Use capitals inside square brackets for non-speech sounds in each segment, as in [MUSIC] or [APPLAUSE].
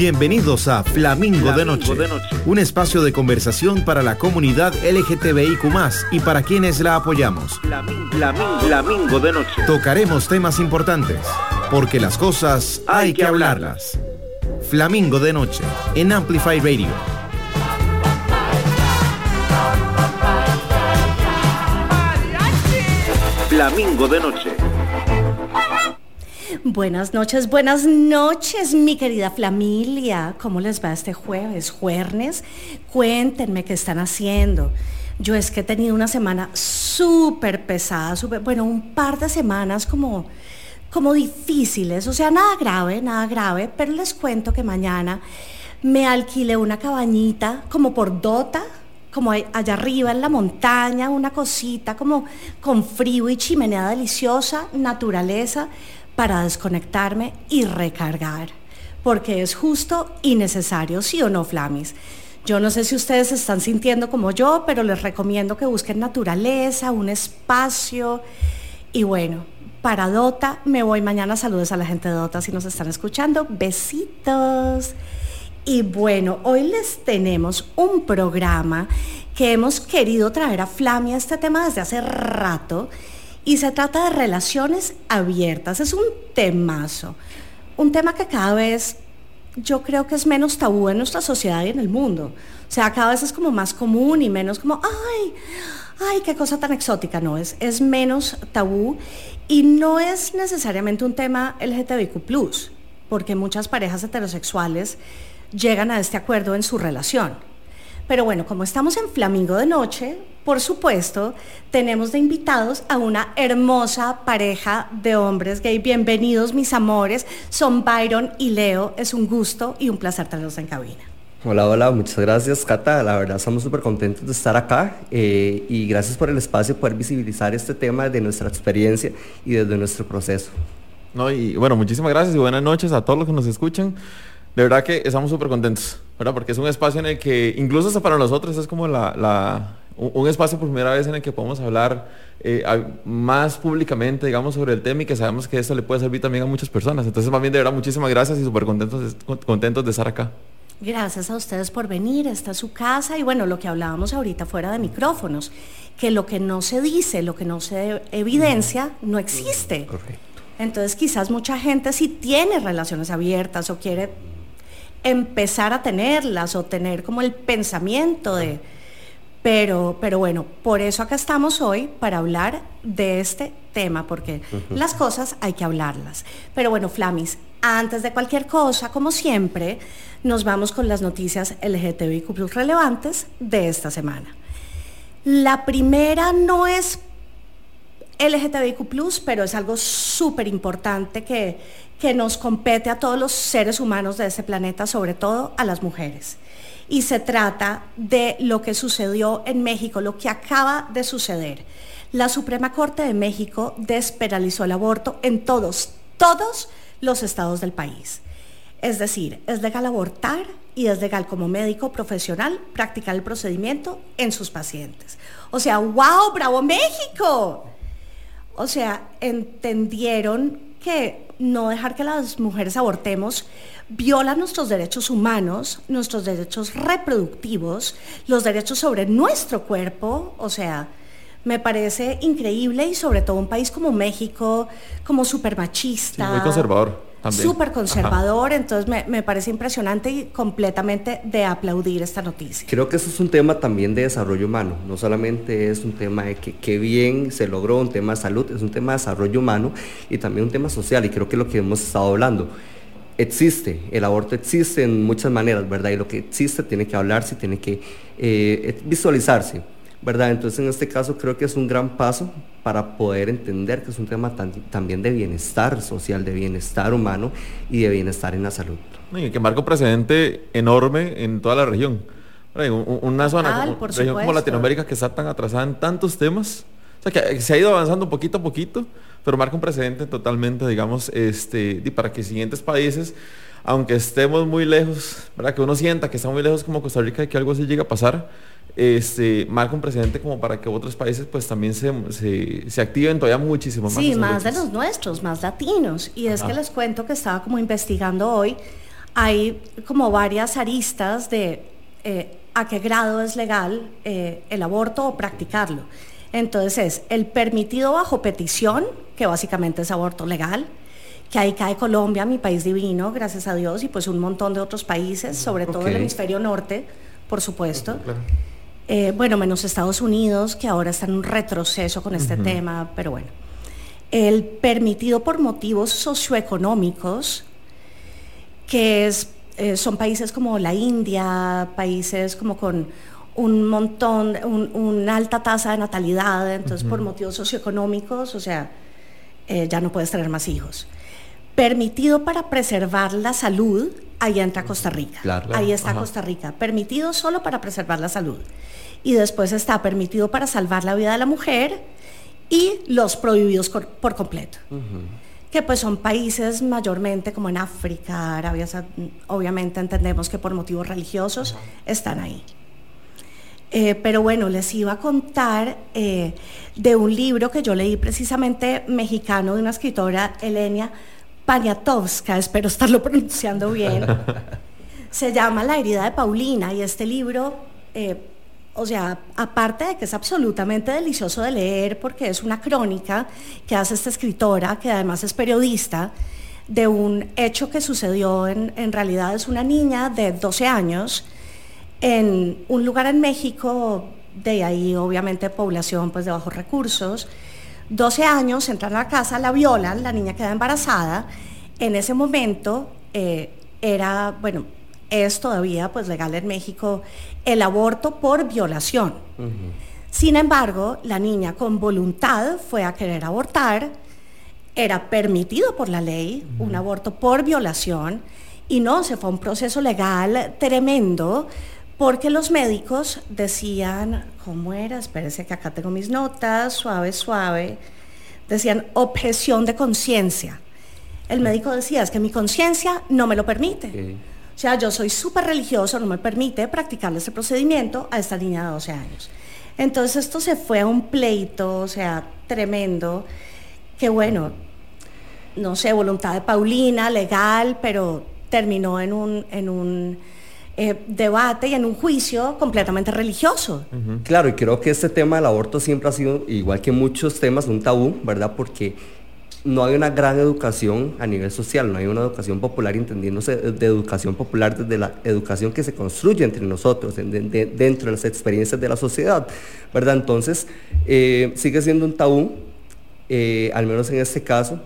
Bienvenidos a Flamingo, de, Noche, un espacio de conversación para la comunidad LGTBIQ y para quienes la apoyamos. Flamingo, de Noche. Tocaremos temas importantes, porque las cosas hay, que hablarlas. Flamingo de Noche, en Amplify Radio. Flamingo de Noche. Buenas noches, buenas noches, mi querida familia. ¿Cómo les va este jueves, jueves? Cuéntenme qué están haciendo. Yo es que he tenido una semana súper pesada, súper, bueno, un par de semanas como, como difíciles, o sea, nada grave, nada grave, pero les cuento que mañana me alquilé una cabañita como por Dota, como allá arriba en la montaña, una cosita como con frío y chimenea deliciosa, naturaleza para desconectarme y recargar, porque es justo y necesario, ¿sí o no, Flamis? Yo no sé si ustedes se están sintiendo como yo, pero les recomiendo que busquen naturaleza, un espacio. Y bueno, para Dota me voy mañana. Saludos a la gente de Dota si nos están escuchando. Besitos. Y bueno, hoy les tenemos un programa que hemos querido traer a Flamia este tema desde hace rato y se trata de relaciones abiertas. Es un temazo, un tema que cada vez yo creo que es menos tabú en nuestra sociedad y en el mundo. O sea, cada vez es como más común y menos como, ay, ay, qué cosa tan exótica, no, es, es menos tabú y no es necesariamente un tema LGTBIQ, porque muchas parejas heterosexuales llegan a este acuerdo en su relación. Pero bueno, como estamos en Flamingo de Noche, por supuesto, tenemos de invitados a una hermosa pareja de hombres gay. Bienvenidos, mis amores. Son Byron y Leo. Es un gusto y un placer tenerlos en cabina. Hola, hola, muchas gracias, Cata. La verdad, estamos súper contentos de estar acá eh, y gracias por el espacio, poder visibilizar este tema desde nuestra experiencia y desde nuestro proceso. No, y bueno, muchísimas gracias y buenas noches a todos los que nos escuchan. De verdad que estamos súper contentos, ¿verdad? Porque es un espacio en el que, incluso hasta para nosotros, es como la un espacio por primera vez en el que podemos hablar eh, más públicamente, digamos, sobre el tema y que sabemos que esto le puede servir también a muchas personas. Entonces, más bien, de verdad, muchísimas gracias y súper contentos, contentos de estar acá. Gracias a ustedes por venir, esta es su casa y bueno, lo que hablábamos ahorita fuera de micrófonos, que lo que no se dice, lo que no se evidencia, no existe. Correcto. Entonces quizás mucha gente sí tiene relaciones abiertas o quiere empezar a tenerlas o tener como el pensamiento de pero, pero bueno, por eso acá estamos hoy para hablar de este tema, porque las cosas hay que hablarlas. Pero bueno, Flamis, antes de cualquier cosa, como siempre, nos vamos con las noticias LGTBIQ relevantes de esta semana. La primera no es LGTBIQ, pero es algo súper importante que, que nos compete a todos los seres humanos de este planeta, sobre todo a las mujeres y se trata de lo que sucedió en México, lo que acaba de suceder. La Suprema Corte de México despenalizó el aborto en todos, todos los estados del país. Es decir, es legal abortar y es legal como médico profesional practicar el procedimiento en sus pacientes. O sea, wow, bravo México. O sea, entendieron que no dejar que las mujeres abortemos viola nuestros derechos humanos, nuestros derechos reproductivos, los derechos sobre nuestro cuerpo, o sea, me parece increíble y sobre todo un país como México, como súper machista. muy conservador. Súper conservador, entonces me, parece impresionante y completamente de aplaudir esta noticia. Creo que eso es un tema también de desarrollo humano, no solamente es un tema de que, que bien se logró, un tema de salud, es un tema de desarrollo humano y también un tema social y creo que es lo que hemos estado hablando. Existe, el aborto existe en muchas maneras, ¿verdad? Y lo que existe tiene que hablarse, tiene que eh, visualizarse, ¿verdad? Entonces en este caso creo que es un gran paso para poder entender que es un tema también de bienestar social, de bienestar humano y de bienestar en la salud. Y que marca un precedente enorme en toda la región. Una zona como Latinoamérica que está tan atrasada en tantos temas, o sea, que se ha ido avanzando poquito a poquito, pero marca un precedente totalmente, digamos, este, para que siguientes países, aunque estemos muy lejos, para que uno sienta que está muy lejos como Costa Rica y que algo así llegue a pasar, este, marca un precedente como para que otros países pues también se, se, activen todavía muchísimo más. Sí, más de los nuestros, más latinos. Y es que les cuento que estaba como investigando hoy hay como varias aristas de eh, a qué grado es legal eh, el aborto o practicarlo. Entonces es el permitido bajo petición, que básicamente es aborto legal, que ahí cae Colombia, mi país divino, gracias a Dios, y pues un montón de otros países, sobre todo el hemisferio norte, por supuesto. Eh, bueno, menos Estados Unidos, que ahora está en un retroceso con este tema, pero bueno. El permitido por motivos socioeconómicos, que es, eh, son países como la India, países como con un montón, una alta tasa de natalidad, entonces por motivos socioeconómicos, o sea, eh, ya no puedes tener más hijos. Permitido para preservar la salud, ahí entra Costa Rica. ahí está Costa Rica. Permitido solo para preservar la salud. Y después está permitido para salvar la vida de la mujer y los prohibidos por completo. Que pues son países mayormente como en África, Arabia, obviamente entendemos que por motivos religiosos están ahí. Eh, pero bueno, les iba a contar eh, de un libro que yo leí precisamente mexicano de una escritora, Elenia Paniatowska, espero estarlo [LAUGHS] pronunciando bien. [LAUGHS] Se llama La herida de Paulina y este libro, eh, o sea, aparte de que es absolutamente delicioso de leer porque es una crónica que hace esta escritora, que además es periodista, de un hecho que sucedió en, en realidad es una niña de 12 años, en un lugar en México, de ahí obviamente población pues de bajos recursos, 12 años, entran a la casa, la violan, la niña queda embarazada, en ese momento eh, era, bueno, es todavía pues legal en México el aborto por violación. Sin embargo, la niña con voluntad fue a querer abortar, era permitido por la ley un aborto por violación y no, se fue un proceso legal tremendo porque los médicos decían, ¿cómo era? Espérese que acá tengo mis notas, suave, suave. Decían objeción de conciencia. El médico decía, es que mi conciencia no me lo permite. O sea, yo soy súper religioso, no me permite practicar ese procedimiento a esta niña de 12 años. Entonces esto se fue a un pleito, o sea, tremendo, que bueno, no sé, voluntad de Paulina, legal, pero terminó en un, en un eh, debate y en un juicio completamente religioso. Claro, y creo que este tema del aborto siempre ha sido, igual que muchos temas, un tabú, ¿verdad? Porque no hay una gran educación a nivel social, no hay una educación popular, entendiéndose de educación popular desde la educación que se construye entre nosotros, dentro de las experiencias de la sociedad, ¿verdad? Entonces, eh, sigue siendo un tabú, eh, al menos en este caso,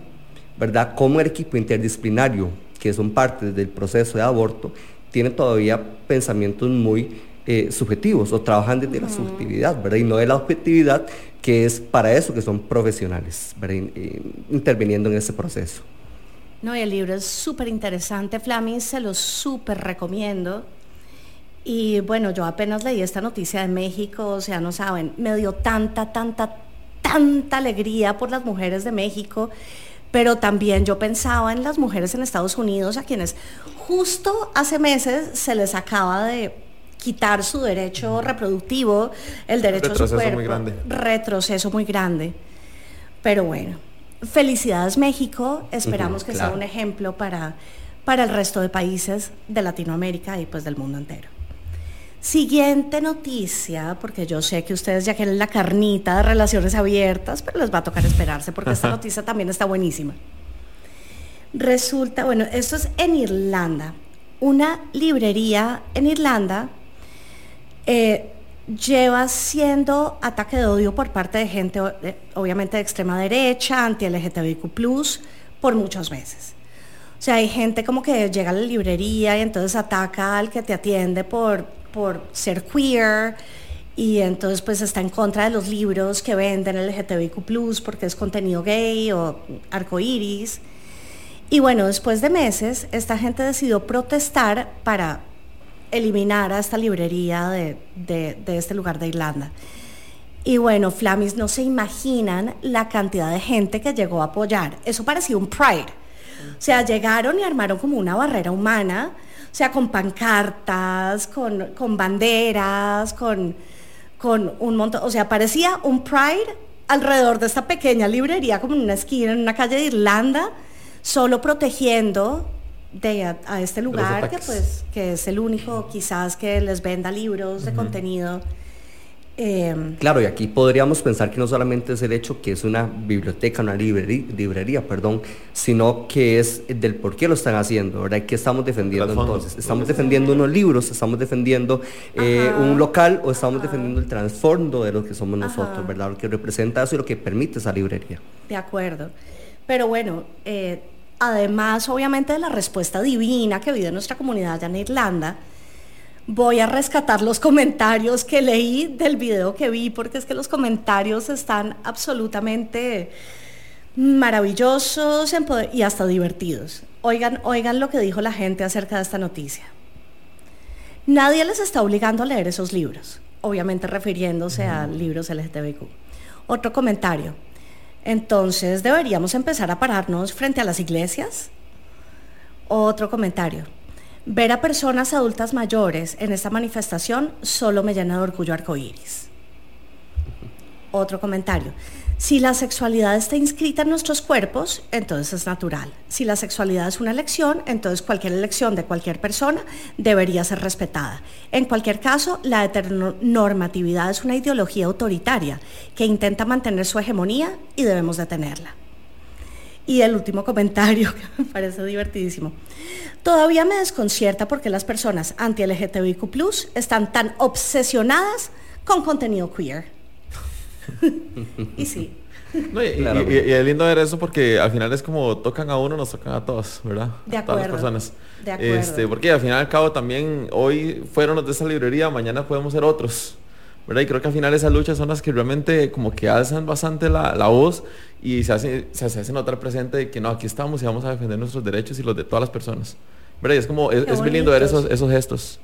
¿verdad? Como el equipo interdisciplinario, que son parte del proceso de aborto, tienen todavía pensamientos muy eh, subjetivos o trabajan desde la subjetividad, ¿verdad? Y no de la objetividad, que es para eso que son profesionales, interviniendo en ese proceso. No, y el libro es súper interesante, Flaming, se lo súper recomiendo. Y bueno, yo apenas leí esta noticia de México, o sea, no saben, me dio tanta, tanta, tanta alegría por las mujeres de México pero también yo pensaba en las mujeres en Estados Unidos a quienes justo hace meses se les acaba de quitar su derecho reproductivo, el derecho a su cuerpo. Muy grande. Retroceso muy grande. Pero bueno, felicidades México, esperamos que sea un ejemplo para, para el resto de países de Latinoamérica y pues del mundo entero. Siguiente noticia, porque yo sé que ustedes ya quieren la carnita de relaciones abiertas, pero les va a tocar esperarse porque esta [LAUGHS] noticia también está buenísima. Resulta, bueno, esto es en Irlanda. Una librería en Irlanda eh, lleva siendo ataque de odio por parte de gente, eh, obviamente de extrema derecha, anti-LGTBIQ, por muchos meses. O sea, hay gente como que llega a la librería y entonces ataca al que te atiende por por ser queer y entonces pues está en contra de los libros que venden LGTBIQ+, porque es contenido gay o arcoiris. Y bueno, después de meses, esta gente decidió protestar para eliminar a esta librería de, de este lugar de Irlanda. Y bueno, Flamis, no se imaginan la cantidad de gente que llegó a apoyar. Eso parecía un Pride. O sea, llegaron y armaron como una barrera humana sea, con pancartas, con, banderas, con, con un montón, o sea, parecía un Pride alrededor de esta pequeña librería, como en una esquina, en una calle de Irlanda, solo protegiendo de a, este lugar que pues que es el único quizás que les venda libros de contenido Em, claro, y aquí podríamos pensar que no solamente es el hecho que es una biblioteca, una librería, perdón, sino que es del por qué lo están haciendo, ¿verdad? ¿Qué estamos defendiendo entonces? ¿Estamos defendiendo unos libros? ¿Estamos defendiendo eh, un local? ¿O estamos defendiendo el trasfondo de lo que somos nosotros, ¿verdad? Lo que representa eso y lo que permite esa librería. De acuerdo. Pero bueno, eh, además obviamente de la respuesta divina que vive nuestra comunidad allá en Irlanda, voy a rescatar los comentarios que leí del video que vi, porque es que los comentarios están absolutamente maravillosos y hasta divertidos. Oigan, oigan lo que dijo la gente acerca de esta noticia. Nadie les está obligando a leer esos libros, obviamente refiriéndose a libros LGTBIQ. Otro comentario. Entonces, ¿deberíamos empezar a pararnos frente a las iglesias? Otro comentario. Ver a personas adultas mayores en esta manifestación solo me llena de orgullo arcoíris. Otro comentario. Si la sexualidad está inscrita en nuestros cuerpos, entonces es natural. Si la sexualidad es una elección, entonces cualquier elección de cualquier persona debería ser respetada. En cualquier caso, la heteronormatividad es una ideología autoritaria que intenta mantener su hegemonía y debemos detenerla. Y el último comentario, [LAUGHS] que me parece divertidísimo. Todavía me desconcierta porque las personas anti-LGTBIQ están tan obsesionadas con contenido queer. [LAUGHS] y sí. y, es lindo ver eso porque al final es como tocan a uno, nos tocan a todos, ¿verdad? De acuerdo. todas las personas. De acuerdo. Este, porque al final al cabo también hoy fueron los de esa librería, mañana podemos ser otros. ¿Verdad? Y creo que al final esas luchas son las que realmente como que alzan bastante la, la voz y se hace, se, hace notar presente de que no, aquí estamos y vamos a defender nuestros derechos y los de todas las personas. ¿verdad? Y es como, es, muy lindo ver esos, esos gestos.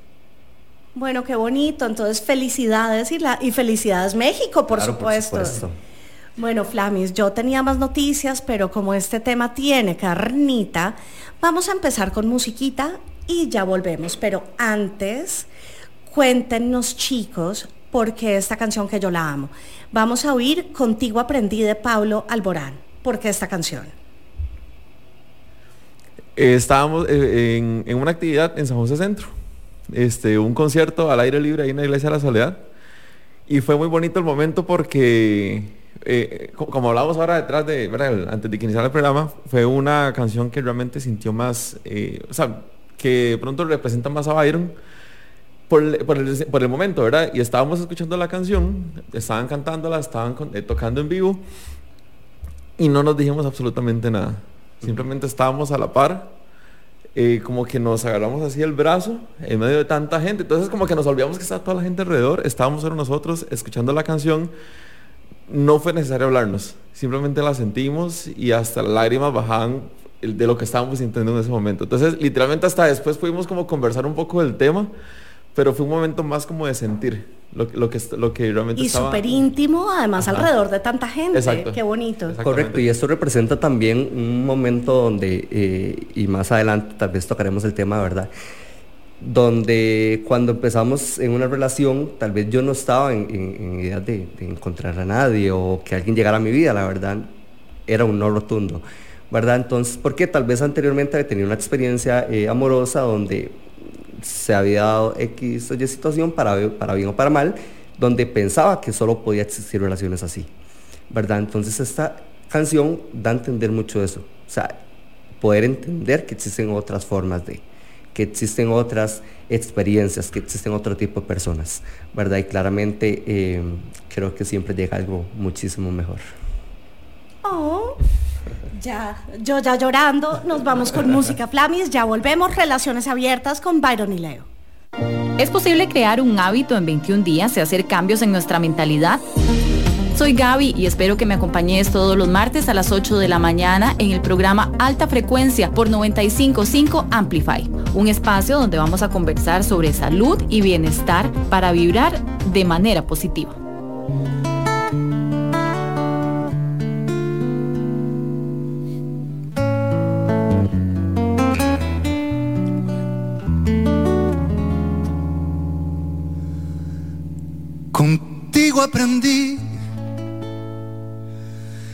Bueno, qué bonito. Entonces, felicidades y, la, y felicidades México, por, supuesto. por supuesto. Bueno, Flamis, yo tenía más noticias, pero como este tema tiene carnita, vamos a empezar con musiquita y ya volvemos. Pero antes, cuéntenos chicos, porque esta canción que yo la amo. Vamos a oír Contigo aprendí de Pablo Alborán. ¿Por qué esta canción? estábamos eh, en, una actividad en San José Centro, este, un concierto al aire libre ahí en la Iglesia de la Soledad. Y fue muy bonito el momento porque, eh, como hablábamos ahora detrás de, antes de que iniciara el programa, fue una canción que realmente sintió más, eh, o sea, que pronto representa más a Byron por el, momento, ¿verdad? Y estábamos escuchando la canción, estaban cantándola, estaban eh, tocando en vivo y no nos dijimos absolutamente nada. Simplemente estábamos a la par, eh, como que nos agarramos así el brazo en medio de tanta gente. Entonces como que nos olvidamos que estaba toda la gente alrededor, estábamos solo nosotros escuchando la canción. No fue necesario hablarnos, simplemente la sentimos y hasta las lágrimas bajaban de lo que estábamos sintiendo en ese momento. Entonces literalmente hasta después pudimos como conversar un poco del tema pero fue un momento más como de sentir lo, lo que, lo que realmente y súper íntimo, además alrededor de tanta gente. Exacto. Qué bonito. Correcto, y esto representa también un momento donde, eh, y más adelante tal vez tocaremos el tema, ¿verdad? Donde cuando empezamos en una relación, tal vez yo no estaba en, en, idea de, encontrar a nadie o que alguien llegara a mi vida, la verdad, era un no rotundo. ¿verdad? Entonces, porque tal vez anteriormente había tenido una experiencia eh, amorosa donde se había dado X o Y situación, para, para bien o para mal, donde pensaba que solo podía existir relaciones así, ¿verdad? Entonces esta canción da a entender mucho eso, o sea, poder entender que existen otras formas de, que existen otras experiencias, que existen otro tipo de personas, ¿verdad? Y claramente eh, creo que siempre llega algo muchísimo mejor. Oh. Ya, yo ya llorando, nos vamos con música Flamis, ya volvemos, relaciones abiertas con Byron y Leo. ¿Es posible crear un hábito en 21 días y hacer cambios en nuestra mentalidad? Soy Gaby y espero que me acompañes todos los martes a las 8 de la mañana en el programa Alta Frecuencia por 955 Amplify, un espacio donde vamos a conversar sobre salud y bienestar para vibrar de manera positiva. Aprendí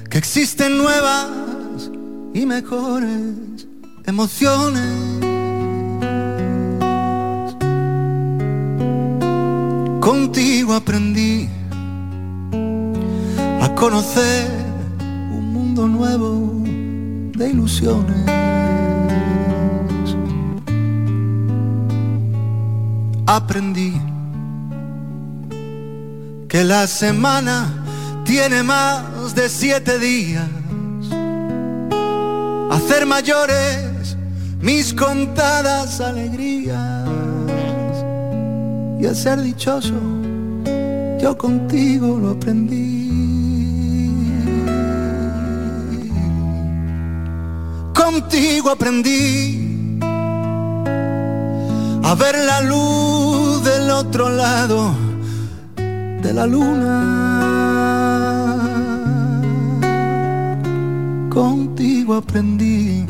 que existen nuevas y mejores emociones. Contigo aprendí a conocer un mundo nuevo de ilusiones. Aprendí que la semana tiene más de siete días. Hacer mayores mis contadas alegrías y a ser dichoso yo contigo lo aprendí. Contigo aprendí a ver la luz del otro lado de la luna. Contigo aprendí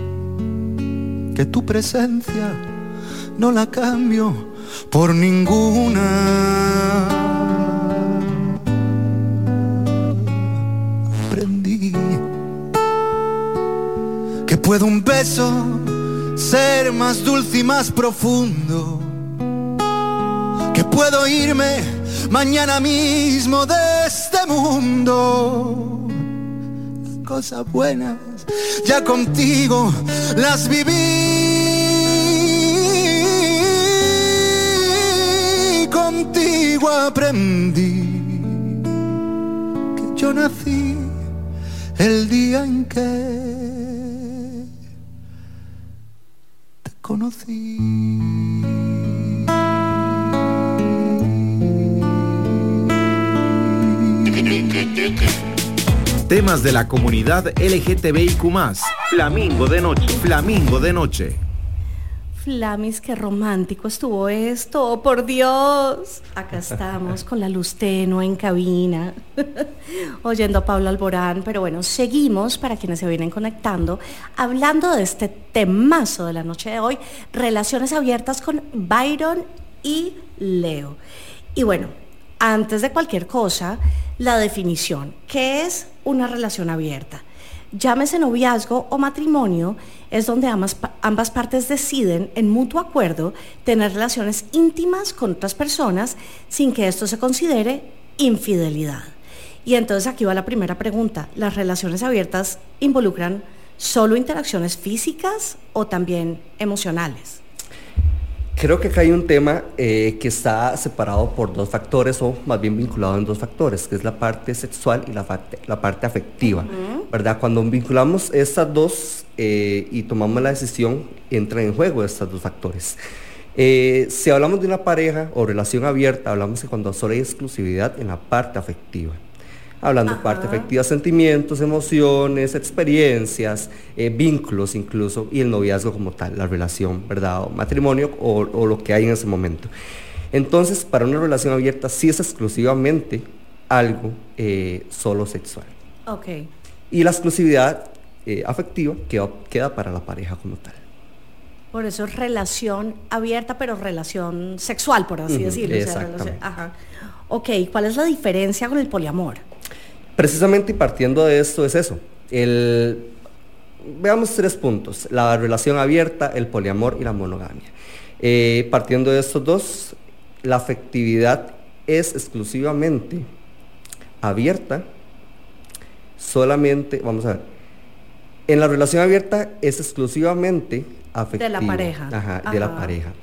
que tu presencia no la cambio por ninguna. Aprendí que puede un beso ser más dulce y más profundo. Que puedo irme mañana mismo de este mundo cosas buenas, ya contigo las viví. Contigo aprendí que yo nací el día en que te conocí. Temas de la comunidad LGTBIQ. Flamingo de noche. Flamingo de noche. Flamis, qué romántico estuvo esto, oh, por Dios. Acá estamos con la luz tenue en cabina, [LAUGHS] oyendo a Pablo Alborán, pero bueno, seguimos para quienes se vienen conectando, hablando de este temazo de la noche de hoy, relaciones abiertas con Byron y Leo. Y bueno, antes de cualquier cosa, la definición. ¿Qué es una relación abierta? Llámese noviazgo o matrimonio, es donde ambas, ambas, partes deciden en mutuo acuerdo tener relaciones íntimas con otras personas sin que esto se considere infidelidad. Y entonces aquí va la primera pregunta. ¿Las relaciones abiertas involucran solo interacciones físicas o también emocionales? Creo que acá hay un tema eh, que está separado por dos factores o más bien vinculado en dos factores, que es la parte sexual y la, parte, la parte afectiva, ¿verdad? Cuando vinculamos estas dos eh, y tomamos la decisión, entran en juego estos dos factores. Eh, si hablamos de una pareja o relación abierta, hablamos de cuando solo hay exclusividad en la parte afectiva hablando parte afectiva, sentimientos, emociones, experiencias, eh, vínculos incluso, y el noviazgo como tal, la relación, ¿verdad? O matrimonio o, lo que hay en ese momento. Entonces, para una relación abierta sí es exclusivamente algo eh, solo sexual. Ok. Y la exclusividad eh, afectiva queda, queda para la pareja como tal. Por eso es relación abierta, pero relación sexual, por así decirlo. Exactamente. ajá. Ok, ¿cuál es la diferencia con el poliamor? Precisamente partiendo de esto es eso. El, veamos tres puntos, la relación abierta, el poliamor y la monogamia. Eh, partiendo de estos dos, la afectividad es exclusivamente abierta, solamente, vamos a ver, en la relación abierta es exclusivamente afectiva. De la pareja. Ajá, de la pareja.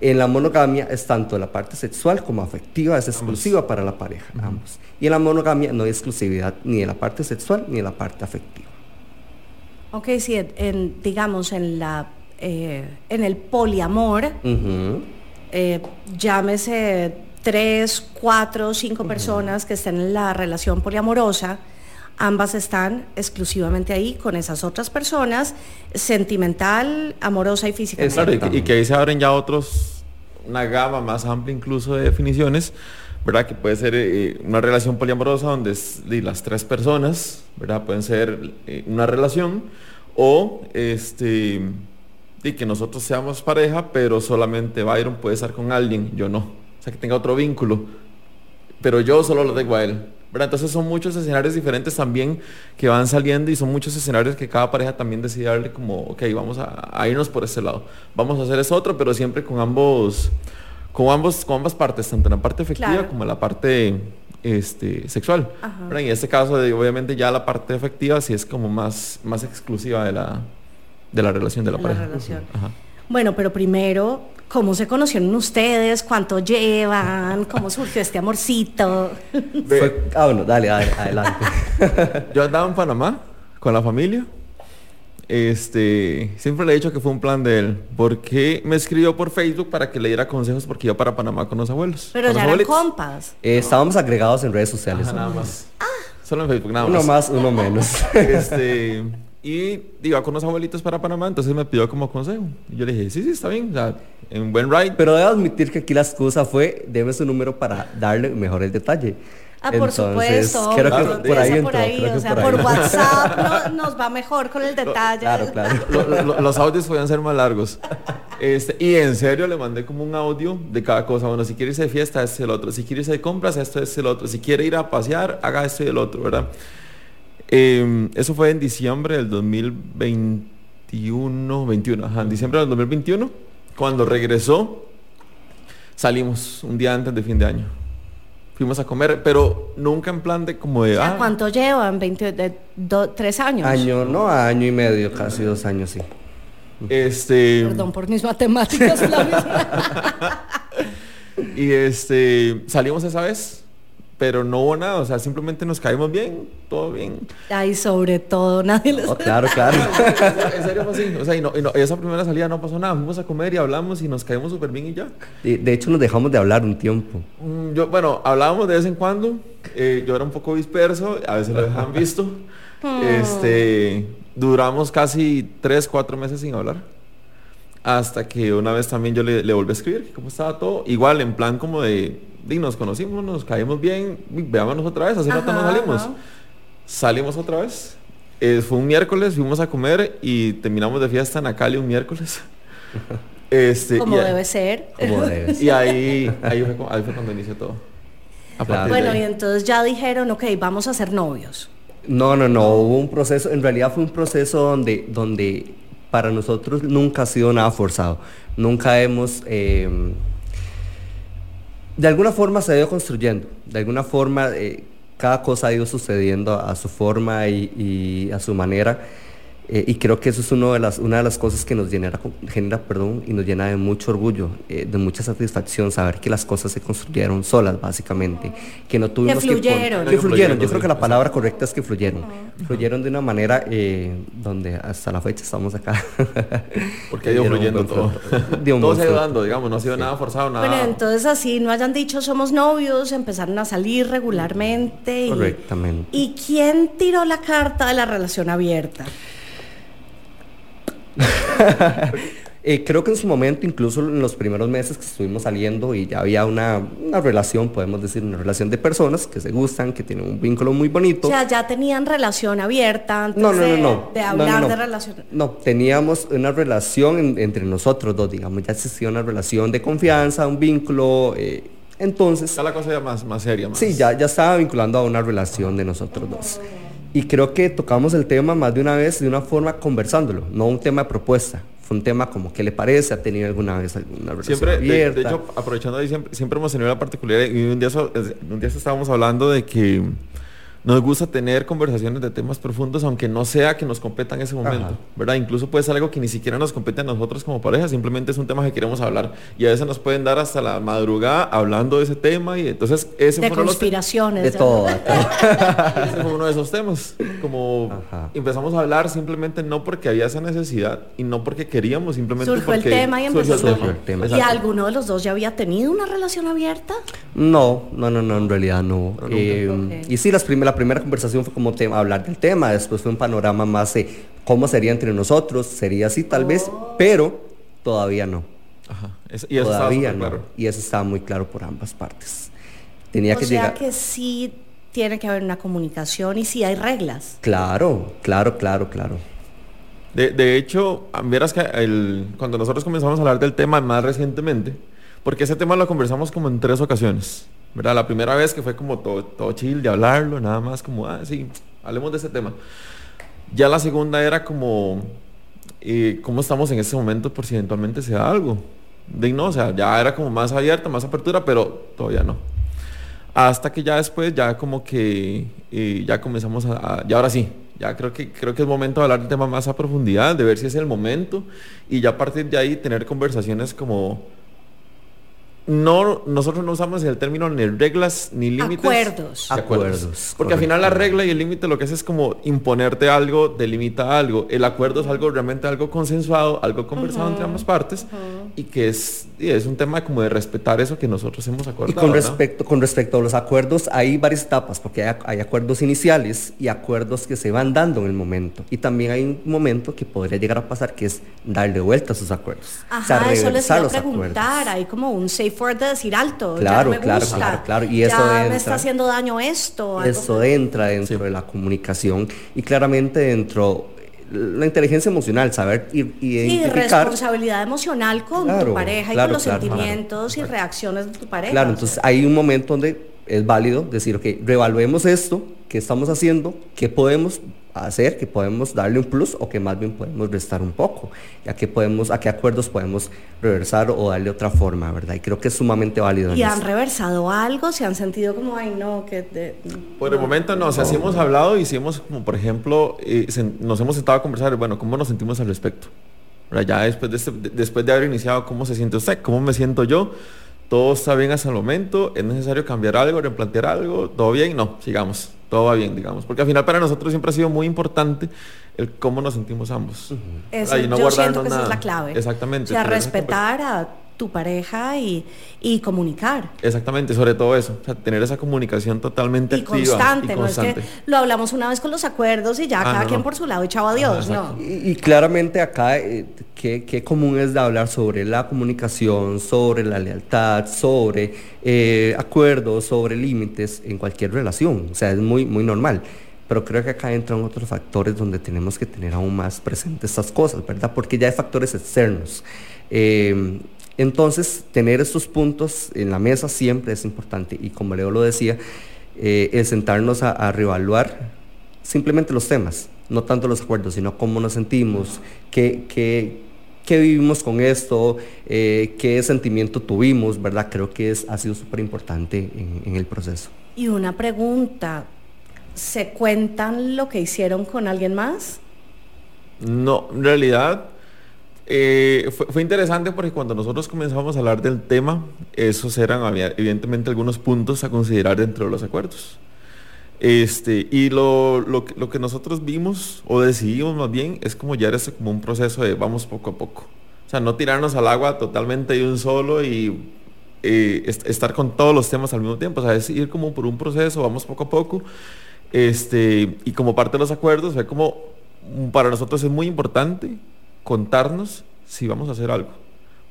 En la monogamia es tanto la parte sexual como afectiva, es exclusiva para la pareja, ambos. Y en la monogamia no hay exclusividad ni en la parte sexual ni en la parte afectiva. Ok, sí, en, digamos en la eh, en el poliamor, eh, llámese tres, cuatro, cinco personas que estén en la relación poliamorosa, ambas están exclusivamente ahí con esas otras personas, sentimental, amorosa y física. Claro, y, que, ahí se abren ya otros, una gama más amplia incluso de definiciones, ¿verdad? Que puede ser eh, una relación poliamorosa donde las tres personas, ¿verdad? Pueden ser eh, una relación o este y que nosotros seamos pareja, pero solamente Byron puede estar con alguien, yo no. O sea, que tenga otro vínculo, pero yo solo lo tengo a él. Entonces son muchos escenarios diferentes también que van saliendo y son muchos escenarios que cada pareja también decide darle como, ok, vamos a, irnos por este lado. Vamos a hacer eso otro, pero siempre con ambos, con ambos, con ambas partes, tanto en la parte efectiva como en la parte este, sexual. En este caso, obviamente ya la parte efectiva sí es como más, más exclusiva de la, de la relación de la pareja. Bueno, pero primero, ¿cómo se conocieron ustedes? ¿Cuánto llevan? ¿Cómo surgió este amorcito? ah, bueno, dale, dale, adelante. [LAUGHS] Yo andaba en Panamá con la familia. Este, siempre le he dicho que fue un plan de él, porque me escribió por Facebook para que le diera consejos porque iba para Panamá con los abuelos. Pero ya eran compas. Eh, estábamos agregados en redes sociales. nada más. Ah. Solo en Facebook, nada más. Uno más, uno menos. [LAUGHS] Este, [LAUGHS] y iba con los abuelitos para Panamá, entonces me pidió como consejo. Y yo le dije, sí, sí, está bien, o sea, en buen ride. Pero debo admitir que aquí la excusa fue, deme su número para darle mejor el detalle. Ah, por supuesto. Creo que por ahí, por ahí o sea, por, WhatsApp [LAUGHS] nos va mejor con el detalle. Claro, claro. los audios podían ser más largos. Este, y en serio le mandé como un audio de cada cosa. Bueno, si quiere irse de fiesta, este es el otro. Si quiere irse de compras, esto es el otro. Si quiere ir a pasear, haga esto y el otro, ¿verdad? Em, eso fue en diciembre del 2021, 21, ajá, en diciembre del 2021. Cuando regresó, salimos un día antes de fin de año. Fuimos a comer, pero nunca en plan de como de... Ah, ¿Cuánto llevan? ¿20, de, ¿Tres años? Año, no, año y medio, casi dos años, sí. Este... Perdón por mis matemáticas, [LAUGHS] y este, salimos esa vez pero no hubo nada, o sea, simplemente nos caímos bien, todo bien. Ay, sobre todo, nadie les... Oh, claro, claro. [LAUGHS] [LAUGHS] en serio fue así, o sea, y, no, y esa primera salida no pasó nada, fuimos a comer y hablamos y nos caímos súper bien y ya. De, hecho, nos dejamos de hablar un tiempo. Mm, yo, bueno, hablábamos de vez en cuando, eh, yo era un poco disperso, a veces lo dejan visto. [LAUGHS] Hmm. este, duramos casi tres, cuatro meses sin hablar. Hasta que una vez también yo le, le volví a escribir, cómo estaba todo, igual en plan como de y nos conocimos, nos caímos bien, veámonos otra vez, hace rato nos salimos. Salimos otra vez. Eh, fue un miércoles, fuimos a comer y terminamos de fiesta en Acali un miércoles. [LAUGHS] este, como debe ser. [LAUGHS] Y ahí, ahí, fue, ahí fue cuando inició todo. Bueno, y entonces ya dijeron, ok, vamos a ser novios. No, no, no, hubo un proceso, en realidad fue un proceso donde, donde para nosotros nunca ha sido nada forzado. Nunca hemos... Eh, de alguna forma se ha ido construyendo, de alguna forma eh, cada cosa ha ido sucediendo a su forma y, a su manera. Eh, y creo que eso es uno de las, una de las cosas que nos genera, genera perdón, y nos llena de mucho orgullo, eh, de mucha satisfacción, saber que las cosas se construyeron solas, básicamente. Que no tuvimos que... Fluyeron. Que, fluyeron. Yo creo que la palabra correcta es que fluyeron. Fluyeron de una manera eh, donde hasta la fecha estamos acá. [LAUGHS] Porque ha ido fluyendo todo. todo se ha ido dando, digamos, no ha sido nada forzado, nada. Bueno, entonces así no hayan dicho somos novios, empezaron a salir regularmente. Correctamente. ¿Y quién tiró la carta de la relación abierta? [LAUGHS] Eh, creo que en su momento, incluso en los primeros meses que estuvimos saliendo y ya había una, relación, podemos decir, una relación de personas que se gustan, que tienen un vínculo muy bonito. O sea, ya tenían relación abierta antes no, no, de, no, de, hablar de relación. No, teníamos una relación entre nosotros dos, digamos, ya existía una relación de confianza, un vínculo. Eh, entonces... Ya la cosa ya más, más seria. Más. Sí, ya, ya estaba vinculando a una relación de nosotros dos. Y creo que tocamos el tema más de una vez de una forma conversándolo, no un tema de propuesta. Fue un tema como, ¿qué le parece? ¿Ha tenido alguna vez alguna relación siempre, abierta? De, hecho, aprovechando ahí, siempre, siempre hemos tenido la particularidad, y un día, un día estábamos hablando de que nos gusta tener conversaciones de temas profundos, aunque no sea que nos competa en ese momento, ¿verdad? Incluso puede ser algo que ni siquiera nos compete a nosotros como pareja, simplemente es un tema que queremos hablar. Y a veces nos pueden dar hasta la madrugada hablando de ese tema y entonces ese de conspiraciones. de todo. [LAUGHS] ese fue uno de esos temas. Como empezamos a hablar simplemente no porque había esa necesidad y no porque queríamos, simplemente surgió porque... el tema y empezó el tema. ¿Y alguno de los dos ya había tenido una relación abierta? No, no, no, no, en realidad no. Eh, y sí, las primeras la primera conversación fue como tema, hablar del tema, después fue un panorama más de cómo sería entre nosotros, sería así tal vez, pero todavía no. Ajá. y eso todavía no. Y eso estaba muy claro por ambas partes. Tenía o que sea que sí tiene que haber una comunicación y sí hay reglas. Claro, claro, claro, claro. De, de hecho, verás que el, cuando nosotros comenzamos a hablar del tema más recientemente, porque ese tema lo conversamos como en tres ocasiones. ¿Verdad? La primera vez que fue como todo, todo chill de hablarlo, nada más como, ah, sí, hablemos de ese tema. Ya la segunda era como, eh, ¿cómo estamos en este momento por si eventualmente se da algo? De no, o sea, ya era como más abierta, más apertura, pero todavía no. Hasta que ya después, ya como que, eh, ya comenzamos a, ya ahora sí, ya creo que, creo que es momento de hablar del tema más a profundidad, de ver si es el momento y ya a partir de ahí tener conversaciones como no, nosotros no usamos el término ni reglas ni límites. Acuerdos. Acuerdos. Porque al final la regla y el límite lo que hace es como imponerte algo, delimita algo. El acuerdo es algo realmente algo consensuado, algo conversado entre ambas partes y que es, es un tema como de respetar eso que nosotros hemos acordado. Y con respecto, con respecto a los acuerdos, hay varias etapas, porque hay, hay, acuerdos iniciales y acuerdos que se van dando en el momento. Y también hay un momento que podría llegar a pasar que es darle vuelta a esos acuerdos. Ajá, o sea, eso les iba a preguntar. Hay como un safe de decir alto. Claro, claro, claro, claro. Y eso ya me está haciendo daño esto. Eso entra dentro de la comunicación y claramente dentro la inteligencia emocional, saber identificar. Y responsabilidad emocional con tu pareja y con los sentimientos y reacciones de tu pareja. Claro, entonces hay un momento donde es válido decir, ok, revaluemos esto, qué estamos haciendo, qué podemos hacer, que podemos darle un plus o que más bien podemos restar un poco, ya que podemos, a qué acuerdos podemos reversar o darle otra forma, ¿verdad? Y creo que es sumamente válido. ¿Y han reversado algo? ¿Se han sentido como, ay, no, que... Por el momento no, o sea, sí hemos hablado y sí hemos, como por ejemplo, eh, nos hemos sentado a conversar, bueno, ¿cómo nos sentimos al respecto? Ya después de, este, después de haber iniciado, ¿cómo se siente usted? ¿Cómo me siento yo? Todo está bien hasta el momento, es necesario cambiar algo, replantear algo, todo bien, no, sigamos, todo va bien, digamos, porque al final para nosotros siempre ha sido muy importante el cómo nos sentimos ambos. Eso, yo siento que esa es la clave. Exactamente. O sea, respetar a tu pareja y, y, comunicar. Exactamente, sobre todo eso, o sea, tener esa comunicación totalmente y activa constante, y constante. No es que lo hablamos una vez con los acuerdos y ya ah, cada quien por su lado y chao adiós, ¿no? Y, claramente acá eh, qué, común es de hablar sobre la comunicación, sobre la lealtad, sobre eh, acuerdos, sobre límites en cualquier relación, o sea, es muy, muy normal. Pero creo que acá entran otros factores donde tenemos que tener aún más presentes estas cosas, ¿verdad? Porque ya hay factores externos. Eh, entonces, tener estos puntos en la mesa siempre es importante y como Leo lo decía, eh, el sentarnos a, reevaluar simplemente los temas, no tanto los acuerdos, sino cómo nos sentimos, qué, qué, qué vivimos con esto, eh, qué sentimiento tuvimos, ¿verdad? Creo que es, ha sido súper importante en, en el proceso. Y una pregunta, ¿se cuentan lo que hicieron con alguien más? No, en realidad eh, fue, interesante porque cuando nosotros comenzamos a hablar del tema, esos eran evidentemente algunos puntos a considerar dentro de los acuerdos. Este, y lo, lo, que nosotros vimos o decidimos más bien es como ya era como un proceso de vamos poco a poco. O sea, no tirarnos al agua totalmente de un solo y eh, estar con todos los temas al mismo tiempo. O sea, es ir como por un proceso, vamos poco a poco. Este, y como parte de los acuerdos, fue como, para nosotros es muy importante contarnos si vamos a hacer algo,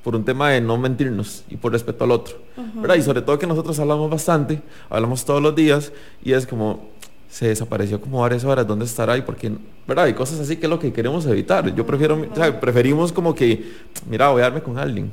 por un tema de no mentirnos y por respeto al otro. Y sobre todo que nosotros hablamos bastante, hablamos todos los días y es como, se desapareció como varias horas, ¿dónde estará? Y porque, ¿verdad? Y cosas así que es lo que queremos evitar. Yo prefiero, preferimos como que, mira, voy a darme con alguien.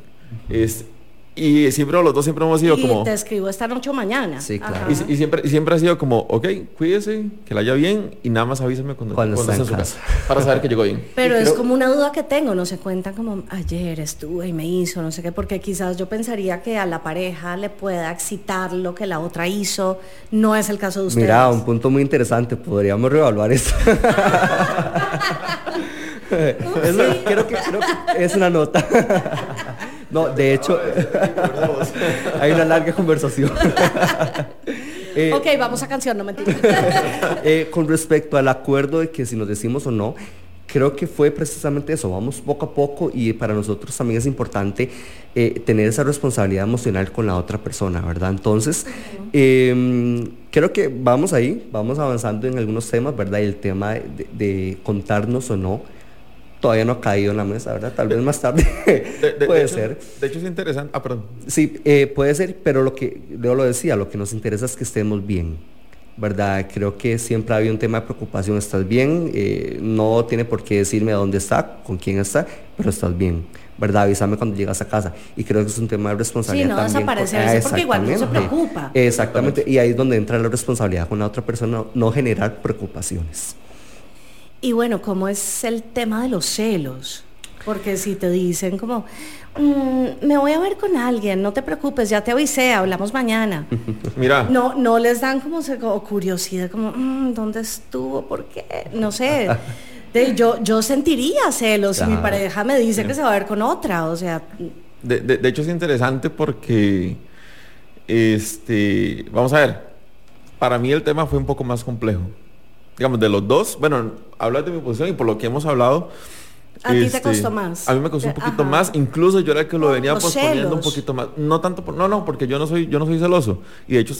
Y siempre los dos siempre hemos sido como... te escribo esta noche o mañana. Sí, claro. Y, siempre, y siempre ha sido como, ok, cuídese, que la haya bien y nada más avísame cuando, cuando, esté en su casa. Para saber que llegó bien. [LAUGHS] Pero es como una duda que tengo, no se cuenta como ayer estuve y me hizo, no sé qué, porque quizás yo pensaría que a la pareja le pueda excitar lo que la otra hizo. No es el caso de ustedes. Mira, un punto muy interesante, podríamos reevaluar esto. [LAUGHS] [LAUGHS] es, creo, que, creo que es una nota. No, de hecho, [LAUGHS] hay una larga conversación. [LAUGHS] Eh, ok, vamos a canción, no mentira. [LAUGHS] Eh, con respecto al acuerdo de que si nos decimos o no, creo que fue precisamente eso, vamos poco a poco y para nosotros también es importante eh, tener esa responsabilidad emocional con la otra persona, ¿verdad? Entonces, em, creo que vamos ahí, vamos avanzando en algunos temas, ¿verdad? Y el tema de contarnos o no todavía no ha caído en la mesa, ¿verdad? Tal vez más tarde [LAUGHS] [LAUGHS] puede ser. de hecho es interesante. Ah, perdón. Sí, eh, puede ser, pero lo que yo lo decía, lo que nos interesa es que estemos bien. ¿Verdad? Creo que siempre ha habido un tema de preocupación, ¿estás bien? Eh, no tiene por qué decirme dónde está, con quién está, pero estás bien. ¿verdad? Avísame cuando llegas a casa. Y creo que es un tema de responsabilidad. Sí, no también desaparecerse porque igual no se preocupa. Exactamente. Y ahí es donde entra la responsabilidad con la otra persona, no generar preocupaciones. Y bueno, ¿cómo es el tema de los celos? Porque si te dicen como, mm, me voy a ver con alguien, no te preocupes, ya te avisé, hablamos mañana. [LAUGHS] Mira. No, no les dan como, curiosidad, como, mm, ¿dónde estuvo? ¿Por qué? No sé. [LAUGHS] yo, yo sentiría celos si mi pareja me dice que se va a ver con otra, o sea. De, de, hecho es interesante porque, este, vamos a ver, para mí el tema fue un poco más complejo. Digamos, de los dos, bueno, hablas de mi posición y por lo que hemos hablado, a ti te este, costó más. A mí me costó un poquito más, incluso yo era el que lo venía posponiendo un poquito más. No tanto por, no, no, porque yo no soy, yo no soy celoso. Y de hecho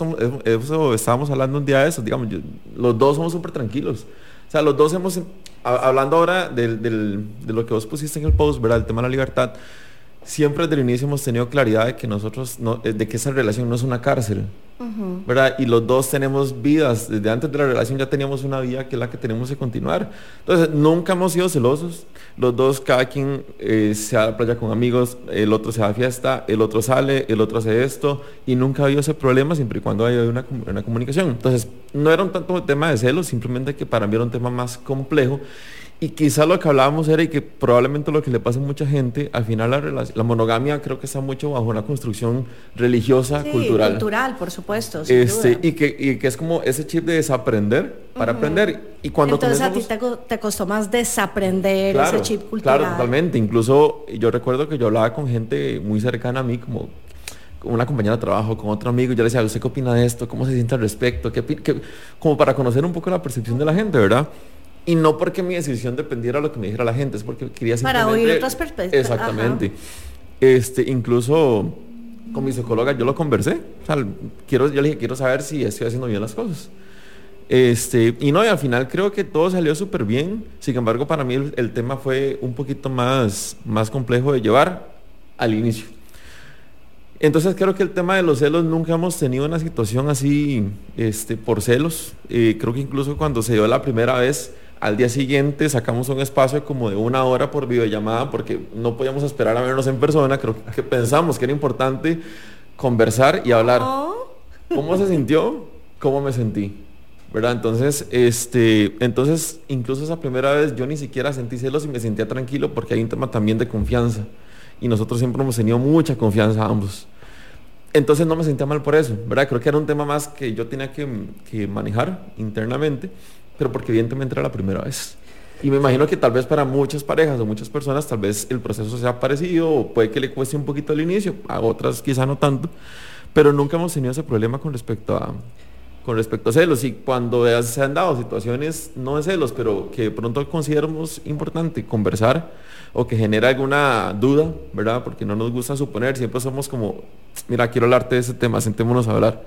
eso, estábamos hablando un día de eso, digamos, los dos somos súper tranquilos. O sea, los dos hemos, hablando ahora de lo que vos pusiste en el post, ¿verdad? El tema de la libertad, siempre desde el inicio hemos tenido claridad de que nosotros, no, de que esa relación no es una cárcel. ¿Verdad? Y los dos tenemos vidas, desde antes de la relación ya teníamos una vida que es la que tenemos que continuar. Entonces, nunca hemos sido celosos, los dos, cada quien eh, se va a la playa con amigos, el otro se va a fiesta, el otro sale, el otro hace esto, y nunca ha habido ese problema siempre y cuando haya una, una comunicación. Entonces, no era un tanto tema de celos, simplemente que para mí era un tema más complejo y quizá lo que hablábamos era y que probablemente lo que le pasa a mucha gente, al final la, la monogamia creo que está mucho bajo una construcción religiosa, sí, cultural. cultural, por supuesto. Este, Y, que, y que es como ese chip de desaprender para aprender. Y cuando Entonces a ti te, costó más desaprender ese chip cultural. Claro, totalmente. Incluso yo recuerdo que yo hablaba con gente muy cercana a mí, como una compañera de trabajo, con otro amigo, y yo le decía, ¿usted qué opina de esto? ¿Cómo se siente al respecto? ¿Qué, qué? Como para conocer un poco la percepción de la gente, ¿verdad? Y no porque mi decisión dependiera de lo que me dijera la gente, es porque quería simplemente... Para oír otras perspectivas. Exactamente. Este, incluso con mi psicóloga yo lo conversé. O sea, quiero, yo le dije, quiero saber si estoy haciendo bien las cosas. Este, y no, y al final creo que todo salió súper bien. Sin embargo, para mí el, tema fue un poquito más, más complejo de llevar al inicio. Entonces creo que el tema de los celos nunca hemos tenido una situación así este, por celos. Eh, creo que incluso cuando se dio la primera vez, al día siguiente sacamos un espacio como de una hora por videollamada porque no podíamos esperar a vernos en persona. Creo que pensamos que era importante conversar y hablar. ¿Cómo se sintió? ¿Cómo me sentí? ¿verdad? Entonces, este, entonces, incluso esa primera vez yo ni siquiera sentí celos y me sentía tranquilo porque hay un tema también de confianza. Y nosotros siempre hemos tenido mucha confianza ambos. Entonces no me sentía mal por eso, ¿verdad? Creo que era un tema más que yo tenía que, que manejar internamente pero porque evidentemente era la primera vez. Y me imagino que tal vez para muchas parejas o muchas personas tal vez el proceso sea parecido o puede que le cueste un poquito al inicio, a otras quizá no tanto, pero nunca hemos tenido ese problema con respecto a con respecto a celos y cuando se han dado situaciones no de celos, pero que de pronto consideramos importante conversar o que genera alguna duda, ¿verdad? Porque no nos gusta suponer, siempre somos como, mira, quiero hablarte de ese tema, sentémonos a hablar.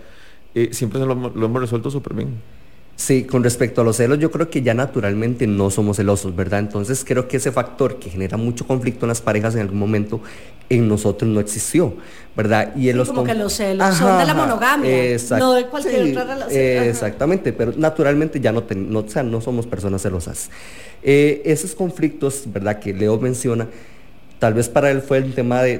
Eh, siempre lo, lo hemos resuelto súper bien. Sí, con respecto a los celos, yo creo que ya naturalmente no somos celosos, ¿verdad? Entonces creo que ese factor que genera mucho conflicto en las parejas en algún momento en nosotros no existió, ¿verdad? Y en los como que los celos son de la monogamia, no de cualquier otra relación. exactamente, pero naturalmente ya no, no, o sea, no somos personas celosas. Eh, esos conflictos, ¿verdad? Que Leo menciona, tal vez para él fue el tema de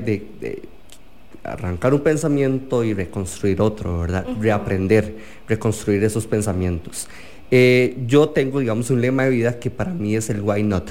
arrancar un pensamiento y reconstruir otro, ¿verdad? Reaprender, reconstruir esos pensamientos. Eh, yo tengo, digamos, un lema de vida que para mí es el why not,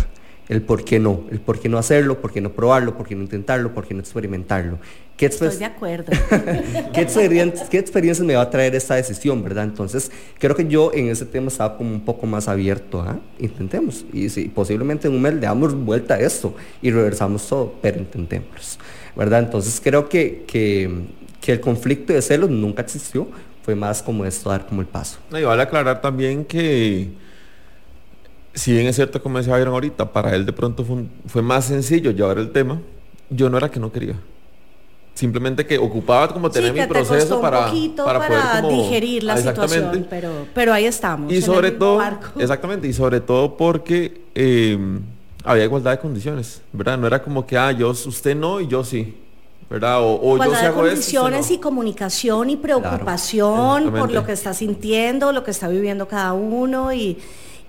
el por qué no, el por qué no hacerlo, por qué no probarlo, por qué no intentarlo, por qué no experimentarlo. ¿Qué Estoy de acuerdo. [LAUGHS] ¿qué, experiencias, ¿Qué experiencias me va a traer esta decisión, verdad? Entonces, creo que yo en ese tema estaba como un poco más abierto, ¿ah? Intentemos. Y si posiblemente en un mes le damos vuelta a esto y reversamos todo, pero intentemos. ¿verdad? Entonces creo que, que, el conflicto de celos nunca existió, fue más como esto dar como el paso. y vale aclarar también que, si bien es cierto como decía Byron ahorita, para él de pronto fue, más sencillo llevar el tema, yo no era que no quería simplemente que ocupaba como tener mi proceso para, para, digerir la situación, pero, pero ahí estamos. Y sobre todo, [LAUGHS] exactamente, y sobre todo porque eh, había igualdad de condiciones, ¿verdad? No era como que, ah, yo, usted no y yo sí. ¿verdad? O, yo de condiciones y comunicación y preocupación por lo que está sintiendo, lo que está viviendo cada uno y,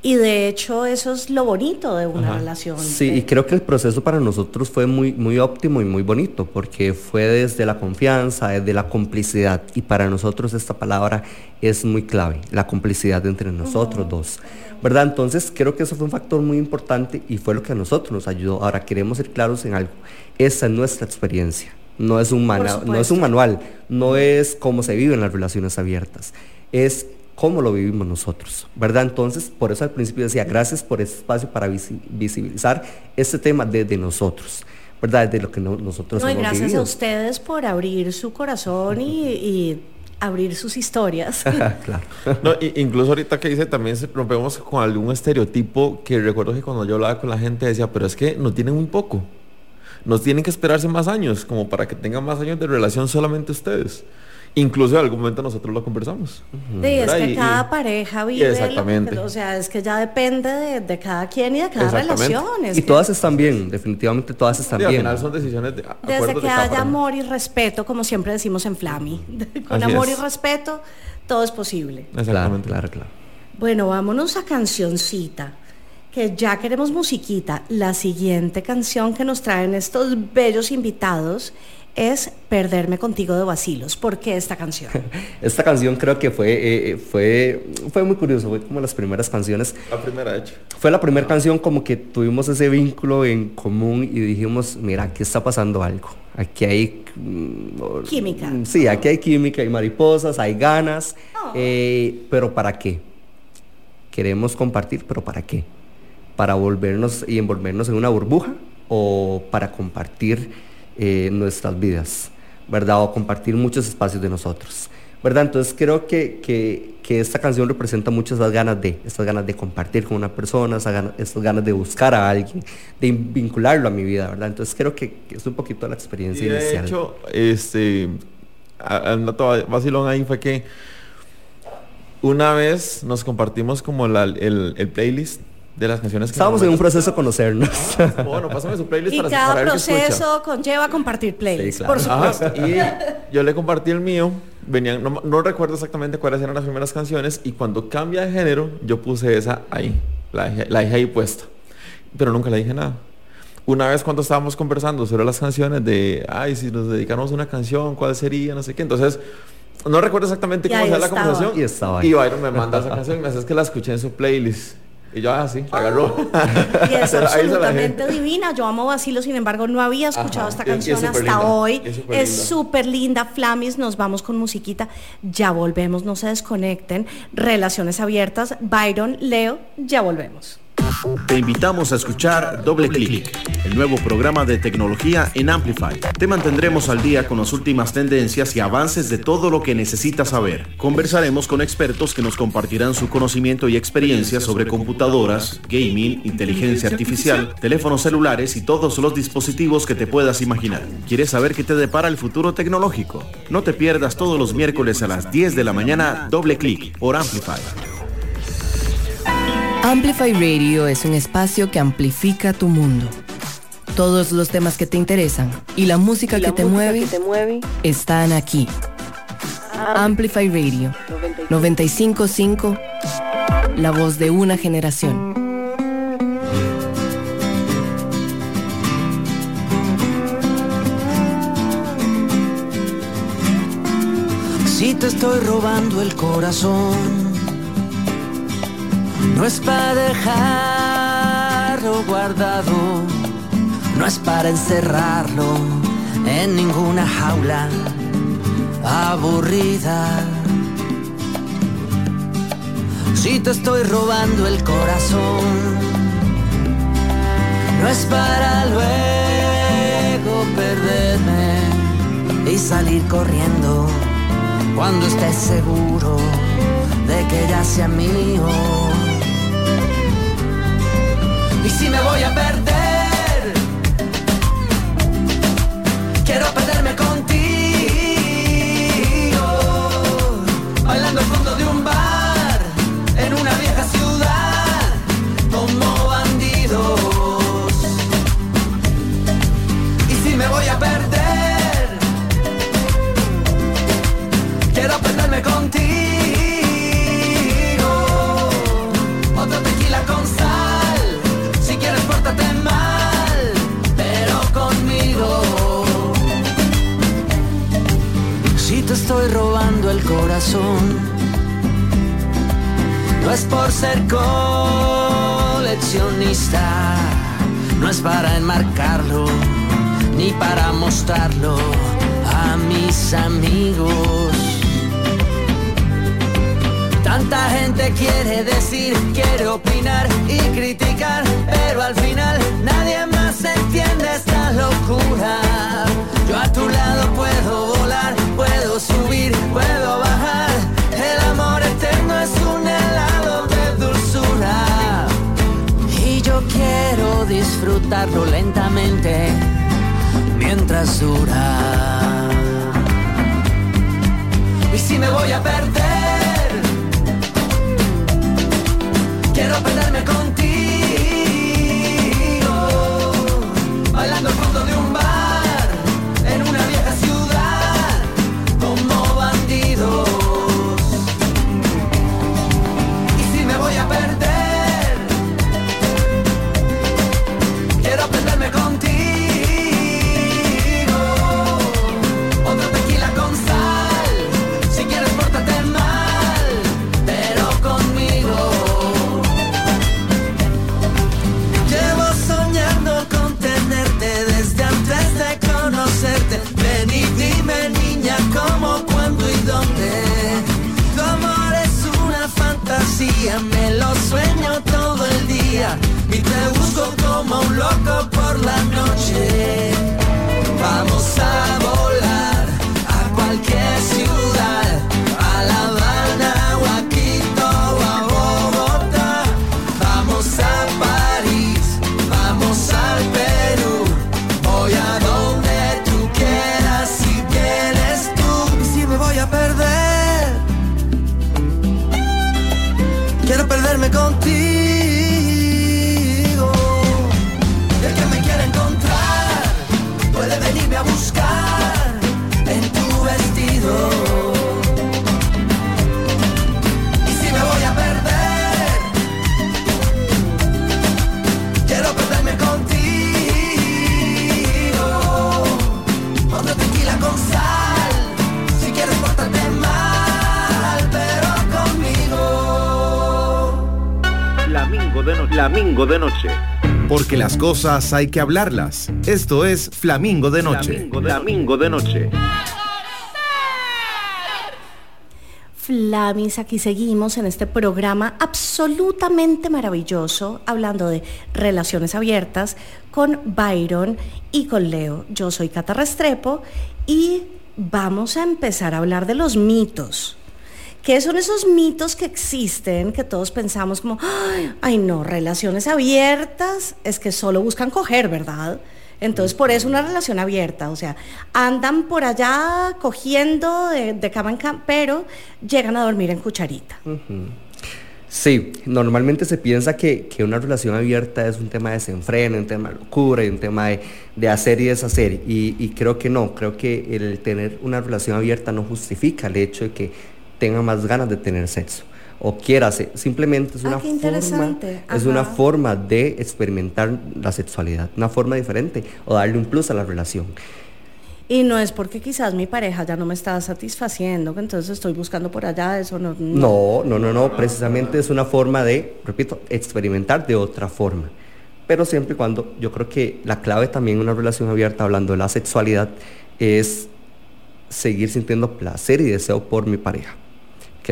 Y de hecho eso es lo bonito de una relación. Sí, y creo que el proceso para nosotros fue muy, muy óptimo y muy bonito, porque fue desde la confianza, desde la complicidad. Y para nosotros esta palabra es muy clave, la complicidad entre nosotros dos. ¿Verdad? Entonces creo que eso fue un factor muy importante y fue lo que a nosotros nos ayudó. Ahora queremos ser claros en algo. Esa es nuestra experiencia. No es un, no es un manual, no es cómo se viven las relaciones abiertas. Es cómo lo vivimos nosotros, ¿verdad? Entonces, por eso al principio decía, gracias por este espacio para visibilizar este tema desde nosotros. ¿Verdad? Desde lo que nosotros no, y gracias a ustedes por abrir su corazón y, abrir sus historias. [LAUGHS] [LAUGHS] claro. no, incluso ahorita que dice, también rompemos con algún estereotipo que recuerdo que cuando yo hablaba con la gente decía, pero es que no tienen muy poco. Nos tienen que esperarse más años, como para que tengan más años de relación solamente ustedes. Incluso en algún momento nosotros lo conversamos. Sí, es que cada pareja vive. Exactamente. o sea, es que ya depende de, cada quien y de cada relación. y todas están bien, definitivamente todas están bien. Al final son decisiones de. Desde que haya amor y respeto, como siempre decimos en Flami. [LAUGHS] Con amor y respeto, todo es posible. Exactamente. Claro, claro, Bueno, vámonos a cancioncita que ya queremos musiquita. La siguiente canción que nos traen estos bellos invitados es Perderme contigo de Basilos. ¿Por qué esta canción? [LAUGHS] esta canción creo que fue, eh, eh, fue, fue muy curioso, fue como las primeras canciones. La primera hecha. Fue la primera canción como que tuvimos ese vínculo en común y dijimos, mira, aquí está pasando algo. Aquí hay... Mm, química. Sí, aquí hay química, hay mariposas, hay ganas. Oh. Eh, pero ¿para qué? Queremos compartir, pero ¿para qué? ¿Para volvernos y envolvernos en una burbuja? ¿O para compartir? Eh, nuestras vidas, ¿verdad? O compartir muchos espacios de nosotros, ¿verdad? Entonces creo que, que, esta canción representa muchas esas ganas de, estas ganas de compartir con una persona, estas ganas, de buscar a alguien, de vincularlo a mi vida, ¿verdad? Entonces creo que, es un poquito la experiencia y de hecho, este, el dato vacilón ahí fue que una vez nos compartimos como el, el playlist de las canciones que Estábamos en un proceso de conocernos. [LAUGHS] bueno, pásame su playlist y cada proceso conlleva compartir playlists, por supuesto. y yo le compartí el mío. Venían, no, recuerdo exactamente cuáles eran las primeras canciones. Y cuando cambia de género, yo puse esa ahí. La, la dejé ahí puesta. Pero nunca le dije nada. Una vez cuando estábamos conversando sobre las canciones de, ay, si nos dedicamos a una canción, ¿cuál sería? No sé qué. Entonces, no recuerdo exactamente cómo sea la conversación. Y estaba ahí. Y Byron me manda esa canción y me hace que la escuché en su playlist. Y yo así, ah, agarró. [LAUGHS] Y es absolutamente divina. Yo amo Basilo, sin embargo, no había escuchado esta canción hasta hoy. Es súper linda. Flamis, nos vamos con musiquita. Ya volvemos, no se desconecten. Relaciones abiertas. Byron, Leo, ya volvemos. Te invitamos a escuchar Doble Clic, el nuevo programa de tecnología en Amplify. Te mantendremos al día con las últimas tendencias y avances de todo lo que necesitas saber. Conversaremos con expertos que nos compartirán su conocimiento y experiencia sobre computadoras, gaming, inteligencia artificial, teléfonos celulares y todos los dispositivos que te puedas imaginar. ¿Quieres saber qué te depara el futuro tecnológico? No te pierdas todos los miércoles a las 10 de la mañana Doble Clic por Amplify. Amplify Radio es un espacio que amplifica tu mundo. Todos los temas que te interesan y la música, que, te mueve, están aquí. Amplify Radio 955, la voz de una generación. Si te estoy robando el corazón no es para dejarlo guardado, no es para encerrarlo en ninguna jaula aburrida. Si te estoy robando el corazón, no es para luego perderme y salir corriendo cuando estés seguro de que ya sea mío. Me voy a perder, estoy robando el corazón. No es por ser coleccionista, no es para enmarcarlo, ni para mostrarlo a mis amigos. Tanta gente quiere decir, quiere opinar y criticar, pero al final nadie más entiende esta locura. Yo a tu lado puedo lentamente mientras dura. Y si me voy a perder, noche. Vamos a Flamingo de noche. Flamingo de noche. Porque las cosas hay que hablarlas. Esto es Flamingo de Noche. Flamingo de, Flamingo de noche. Flamis, aquí seguimos en este programa absolutamente maravilloso, hablando de relaciones abiertas con Byron y con Leo. Yo soy Cata Restrepo y vamos a empezar a hablar de los mitos. ¿Qué son esos mitos que existen que todos pensamos como, ay, no, relaciones abiertas es que solo buscan coger, ¿verdad? Entonces, por eso una relación abierta, o sea, andan por allá cogiendo de, de cama en cama, pero llegan a dormir en cucharita. Sí, normalmente se piensa que, que una relación abierta es un tema de desenfreno, un tema de locura y un tema de, de hacer y deshacer. Y creo que no, creo que el tener una relación abierta no justifica el hecho de que tenga más ganas de tener sexo o quiera hacer. Simplemente es Ah, una forma, es una forma de experimentar la sexualidad, una forma diferente o darle un plus a la relación. Y no es porque quizás mi pareja ya no me está satisfaciendo, que entonces estoy buscando por allá, eso no. No, no, no, no, precisamente es una forma de, repito, experimentar de otra forma. Pero siempre y cuando, yo creo que la clave también en una relación abierta, hablando de la sexualidad, es seguir sintiendo placer y deseo por mi pareja.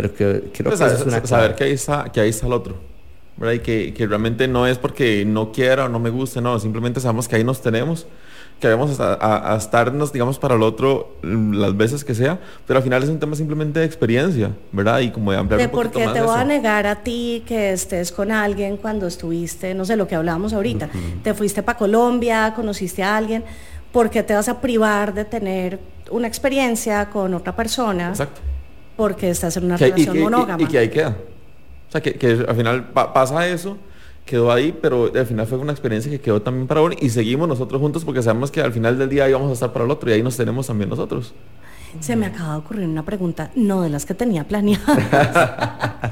Creo que, creo Pues que eso saber, es una saber que ahí está, que ahí está el otro. ¿verdad? Y que, que realmente no es porque no quiera o no me guste, no, simplemente sabemos que ahí nos tenemos, que vamos a, a- a estarnos, digamos, para el otro mm, las veces que sea, pero al final es un tema simplemente de experiencia, ¿verdad? Y como de ampliar De un por qué más te voy a eso. negar a ti que estés con alguien cuando estuviste, no sé, lo que hablábamos ahorita, te fuiste para Colombia, conociste a alguien, ¿por qué te vas a privar de tener una experiencia con otra persona? Exacto. Porque estás en una Que- y, relación que, y- monógama. y que ahí queda. O sea, que, que al final pa- pasa eso, quedó ahí, pero al final fue una experiencia que quedó también para uno y seguimos nosotros juntos porque sabemos que al final del día íbamos a estar para el otro y ahí nos tenemos también nosotros. Se me acaba de ocurrir una pregunta, no de las que tenía planeadas. [LAUGHS]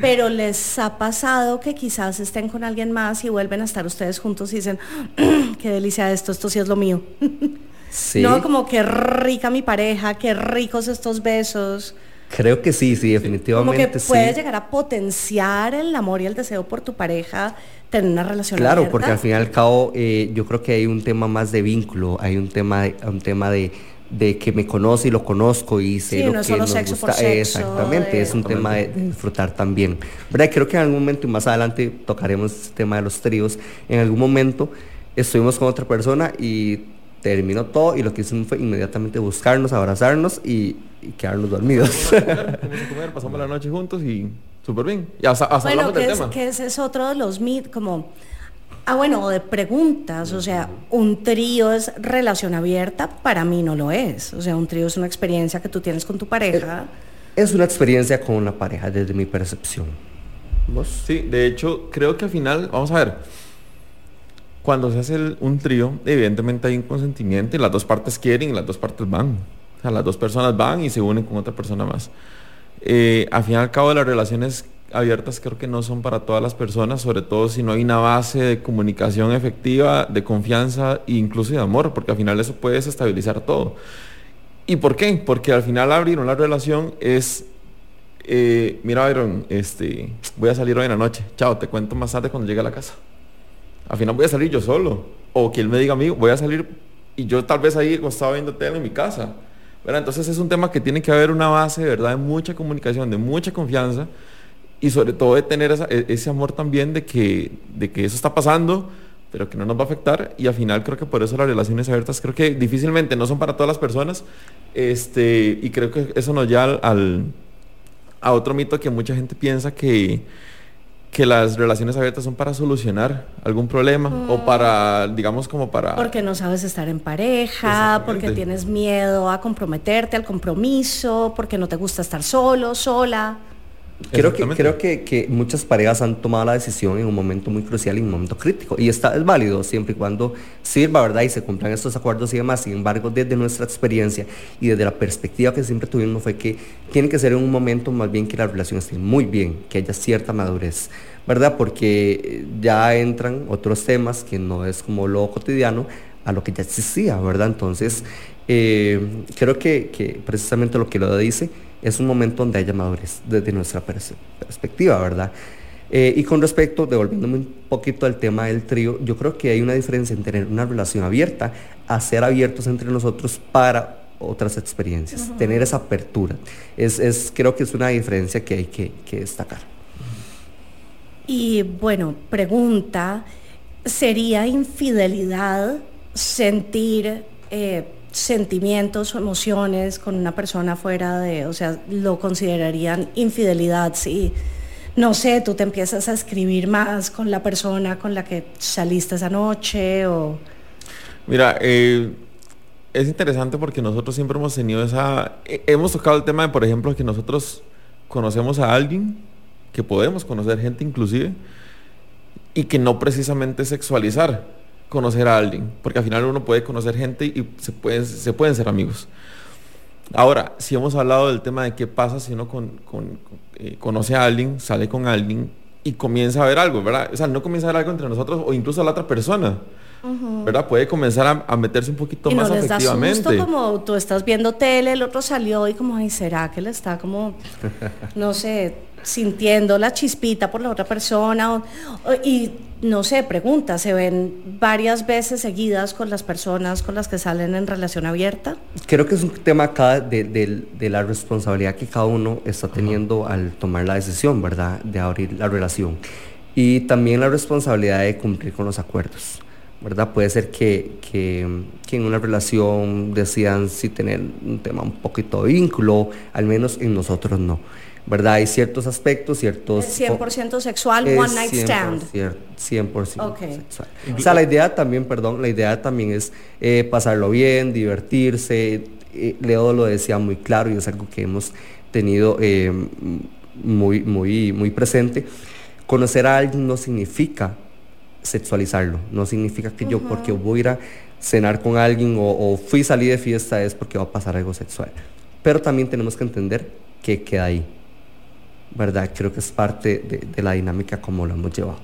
Pero les ha pasado que quizás estén con alguien más y vuelven a estar ustedes juntos y dicen, [CLEARS THROAT] qué delicia esto, esto sí es lo mío. [LAUGHS] No como qué rica mi pareja, qué ricos estos besos. Creo que sí, sí, definitivamente. Como que puedes llegar a potenciar el amor y el deseo por tu pareja, tener una relación Claro, porque al fin y al cabo eh, yo creo que hay un tema más de vínculo, hay un tema de, un tema de, que me conoce y lo conozco y sé lo que nos gusta. Exactamente, es un tema de, disfrutar también. ¿Verdad? Creo que en algún momento, y más adelante tocaremos el este tema de los tríos, en algún momento estuvimos con otra persona y terminó todo y lo que hicimos fue inmediatamente buscarnos, abrazarnos y, quedarnos dormidos. [LAUGHS] pasamos la noche juntos y súper bien. Y hasta, bueno, que es, Que ese es otro de los mit, como, ah bueno, de preguntas, o sea, un trío es relación abierta, para mí no lo es. O sea, un trío es una experiencia que tú tienes con tu pareja. Es una experiencia con una pareja, desde mi percepción. ¿Vos? Sí, de hecho, creo que al final, vamos a ver, cuando se hace un trío, evidentemente hay un consentimiento y las dos partes quieren y las dos partes van. O sea, las dos personas van y se unen con otra persona más. Eh, al fin y al cabo, las relaciones abiertas creo que no son para todas las personas, sobre todo si no hay una base de comunicación efectiva, de confianza e incluso de amor, porque al final eso puede desestabilizar todo. ¿Y por qué? Porque al final abrir una relación es, eh, mira, Byron, este, voy a salir hoy en la noche, chao, te cuento más tarde cuando llegue a la casa al final voy a salir yo solo. O que él me diga a mí, voy a salir y yo tal vez ahí estaba viendo tele en mi casa. Entonces es un tema que tiene que haber una base, ¿verdad? De mucha comunicación, de mucha confianza y sobre todo de tener e, ese amor también de que, de que eso está pasando, pero que no nos va a afectar. Y al final creo que por eso las relaciones abiertas creo que difícilmente no son para todas las personas. Este, y creo que eso nos lleva al, a otro mito que mucha gente piensa que que las relaciones abiertas son para solucionar algún problema o mm. para, digamos, como para... Porque no sabes estar en pareja, porque tienes miedo a comprometerte al compromiso, porque no te gusta estar solo, sola. Creo, que, creo que, muchas parejas han tomado la decisión en un momento muy crucial y en un momento crítico. Y está, es válido siempre y cuando sirva, ¿verdad? Y se cumplan estos acuerdos y demás. Sin embargo, desde nuestra experiencia y desde la perspectiva que siempre tuvimos fue que tiene que ser en un momento más bien que la relación esté muy bien, que haya cierta madurez, ¿verdad? Porque ya entran otros temas que no es como lo cotidiano a lo que ya existía, ¿verdad? Entonces, eh, creo que, que precisamente lo que lo dice es un momento donde haya madurez desde nuestra perspectiva, ¿verdad? Eh, y con respecto, devolviéndome un poquito al tema del trío, yo creo que hay una diferencia en tener una relación abierta a ser abiertos entre nosotros para otras experiencias, tener esa apertura. Es, creo que es una diferencia que hay que, destacar. Y bueno, pregunta, ¿sería infidelidad sentir... Eh, sentimientos o emociones con una persona fuera de, o sea, lo considerarían infidelidad si, no sé, tú te empiezas a escribir más con la persona con la que saliste esa noche o... Mira, eh, es interesante porque nosotros siempre hemos tenido esa, hemos tocado el tema de, por ejemplo, que nosotros conocemos a alguien, que podemos conocer gente inclusive, y que no precisamente sexualizar conocer a alguien, porque al final uno puede conocer gente y se pueden, se pueden ser amigos. Ahora, si hemos hablado del tema de qué pasa si uno con, eh, conoce a alguien, sale con alguien y comienza a ver algo, ¿verdad? O sea, no comienza a ver algo entre nosotros o incluso a la otra persona. ¿verdad? Puede comenzar a, meterse un poquito más no afectivamente. como tú estás viendo tele, el otro salió y como, ay, ¿será que le está como, no sé, sintiendo la chispita por la otra persona? y no sé, pregunta, ¿se ven varias veces seguidas con las personas con las que salen en relación abierta? Creo que es un tema acá de, la responsabilidad que cada uno está teniendo al tomar la decisión, ¿verdad? De abrir la relación. Y también la responsabilidad de cumplir con los acuerdos. ¿verdad? Puede ser que, que, en una relación decidan si tener un tema un poquito de vínculo, al menos en nosotros no. ¿Verdad? Hay ciertos aspectos, ciertos... ¿Es 100% sexual, one night stand? 100% sexual. O sea, la idea también, perdón, la idea también es eh, pasarlo bien, divertirse. Eh, Leo lo decía muy claro y es algo que hemos tenido eh, muy, muy, muy presente. Conocer a alguien no significa sexualizarlo, no significa que yo porque voy a ir a cenar con alguien o, o fui a salir de fiesta es porque va a pasar algo sexual. Pero también tenemos que entender que queda ahí, ¿verdad? Creo que es parte de, la dinámica como lo hemos llevado.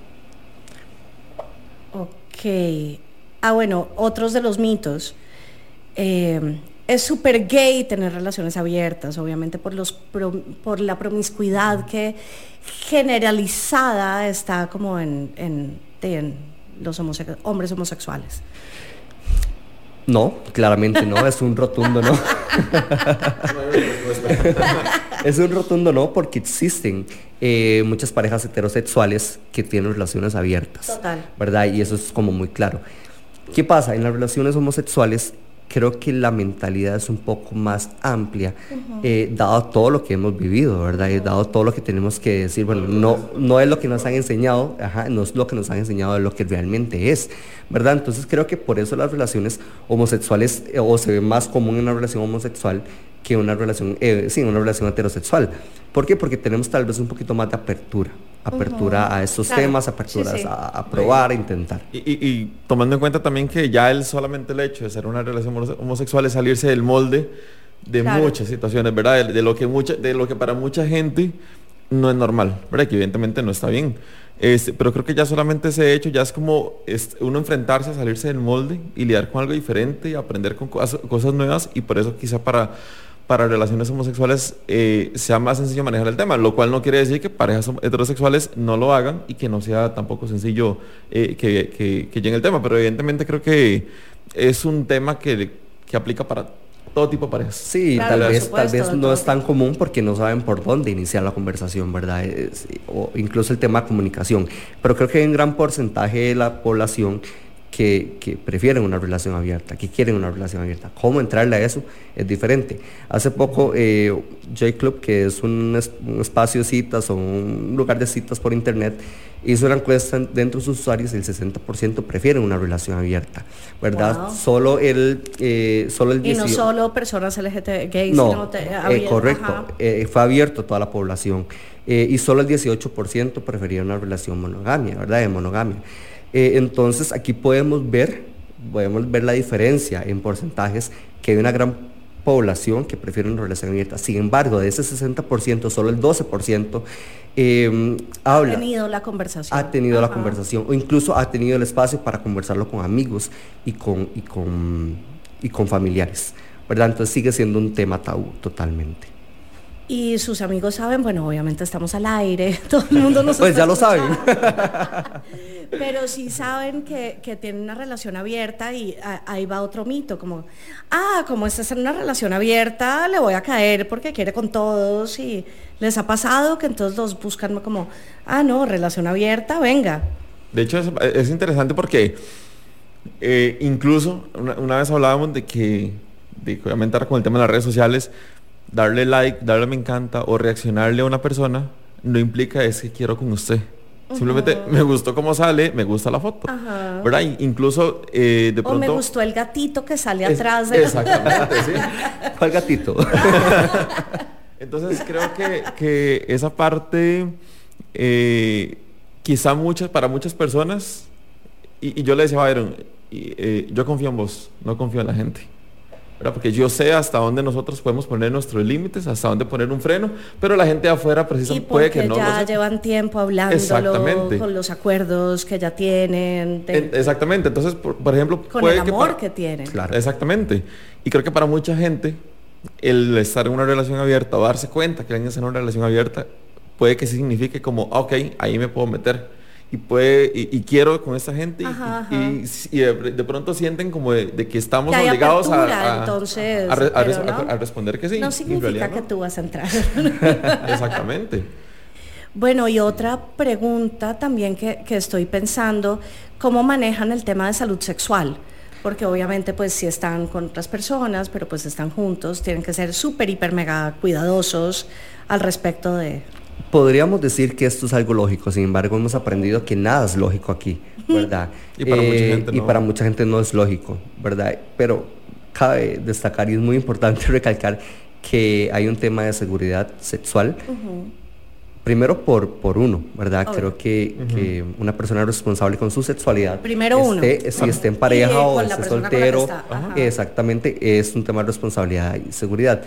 Ok. Ah, bueno, otros de los mitos. eh, es súper gay tener relaciones abiertas, obviamente por, los por la promiscuidad que generalizada está como en, en, los hombres homosexuales. No, claramente no, es un rotundo no. Es un rotundo no porque existen eh, muchas parejas heterosexuales que tienen relaciones abiertas. Total. ¿Verdad? Y eso es como muy claro. ¿Qué pasa? En las relaciones homosexuales creo que la mentalidad es un poco más amplia, eh, dado todo lo que hemos vivido, ¿verdad? Y dado todo lo que tenemos que decir, bueno, no, no es lo que nos han enseñado, no es lo que nos han enseñado, es lo que realmente es, ¿verdad? Entonces creo que por eso las relaciones homosexuales, eh, o se ve más común en una relación homosexual que una relación, eh, sí, una relación heterosexual. ¿Por qué? Porque tenemos tal vez un poquito más de apertura, apertura a estos temas, aperturas A, probar, a intentar. Y, tomando en cuenta también que ya el solamente el hecho de ser una relación homosexual es salirse del molde de muchas situaciones, ¿verdad? De, lo que mucha, de lo que para mucha gente no es normal, ¿verdad? Que evidentemente no está bien. Este, pero creo que ya solamente ese hecho ya es como uno enfrentarse a salirse del molde y lidiar con algo diferente y aprender con cosas nuevas y por eso quizá para para relaciones homosexuales eh, sea más sencillo manejar el tema, lo cual no quiere decir que parejas heterosexuales no lo hagan y que no sea tampoco sencillo eh, que, que, que, llegue el tema, pero evidentemente creo que es un tema que, que aplica para todo tipo de parejas. Sí, tal vez, tal vez no es tan común porque no saben por dónde iniciar la conversación, ¿verdad? o incluso el tema de comunicación. Pero creo que hay un gran porcentaje de la población que, prefieren una relación abierta, que quieren una relación abierta. ¿Cómo entrarle a eso? Es diferente. Hace poco eh, J-Club, que es un, espacio de citas o un lugar de citas por internet, hizo una encuesta dentro de sus usuarios y el 60% prefieren una relación abierta, ¿verdad? Solo el eh, solo el Y no solo personas LGBT gays, no, eh, correcto, eh, fue abierto a toda la población. y solo el 18% prefería una relación monogamia, ¿verdad? De monogamia. Eh, entonces aquí podemos ver, podemos ver la diferencia en porcentajes que hay una gran población que prefiere una relación abierta. Sin embargo, de ese 60%, solo el 12% em, habla. Ha tenido la conversación. Ha tenido la conversación o incluso ha tenido el espacio para conversarlo con amigos y con, y con, y con familiares. ¿verdad? Entonces sigue siendo un tema tabú totalmente y sus amigos saben, bueno, obviamente estamos al aire, [LAUGHS] todo el mundo nos Pues ya lo saben. Pero sí saben que, que, tienen una relación abierta y ahí va otro mito, como, ah, como esta es una relación abierta, le voy a caer porque quiere con todos y les ha pasado que entonces los buscan como, ah, no, relación abierta, venga. De hecho, es, interesante porque eh, incluso una, vez hablábamos de que, de, obviamente con el tema de las redes sociales, darle like, darle me encanta o reaccionarle a una persona no implica es que quiero con usted. Simplemente me gustó cómo sale, me gusta la foto. ¿Verdad? Incluso eh, de pronto... O me gustó el gatito que sale atrás de Exactamente, [LAUGHS] sí. ¿Cuál gatito? [LAUGHS] Entonces creo que, que esa parte, eh, quizá muchas, para muchas personas, y, yo le decía a Byron, eh, yo confío en vos, no confío en la gente. Porque yo sé hasta dónde nosotros podemos poner nuestros límites, hasta dónde poner un freno, pero la gente de afuera precisamente puede que no. Ya llevan tiempo hablando con los acuerdos que ya tienen. Exactamente. Entonces, por, ejemplo, con el amor que, tienen. Claro. Exactamente. Y creo que para mucha gente el estar en una relación abierta o darse cuenta que alguien está en una relación abierta puede que signifique como, ah, ok, ahí me puedo meter y puede y, quiero con esta gente y, de, pronto sienten como de, que estamos obligados a, entonces, a, responder que sí. No significa que tú vas a entrar. [LAUGHS] Exactamente. Bueno, y otra pregunta también que, que, estoy pensando, ¿cómo manejan el tema de salud sexual? Porque obviamente pues si están con otras personas, pero pues están juntos, tienen que ser súper, hiper, mega cuidadosos al respecto de, Podríamos decir que esto es algo lógico, sin embargo hemos aprendido que nada es lógico aquí, ¿verdad? y, para mucha eh, gente no. y para mucha gente no es lógico, ¿verdad? Pero cabe destacar y es muy importante [LAUGHS] recalcar que hay un tema de seguridad sexual. Primero por, por uno, ¿verdad? Creo que, una persona responsable con su sexualidad. Primero esté, uno. Si esté en pareja o esté soltero, exactamente, es un tema de responsabilidad y seguridad.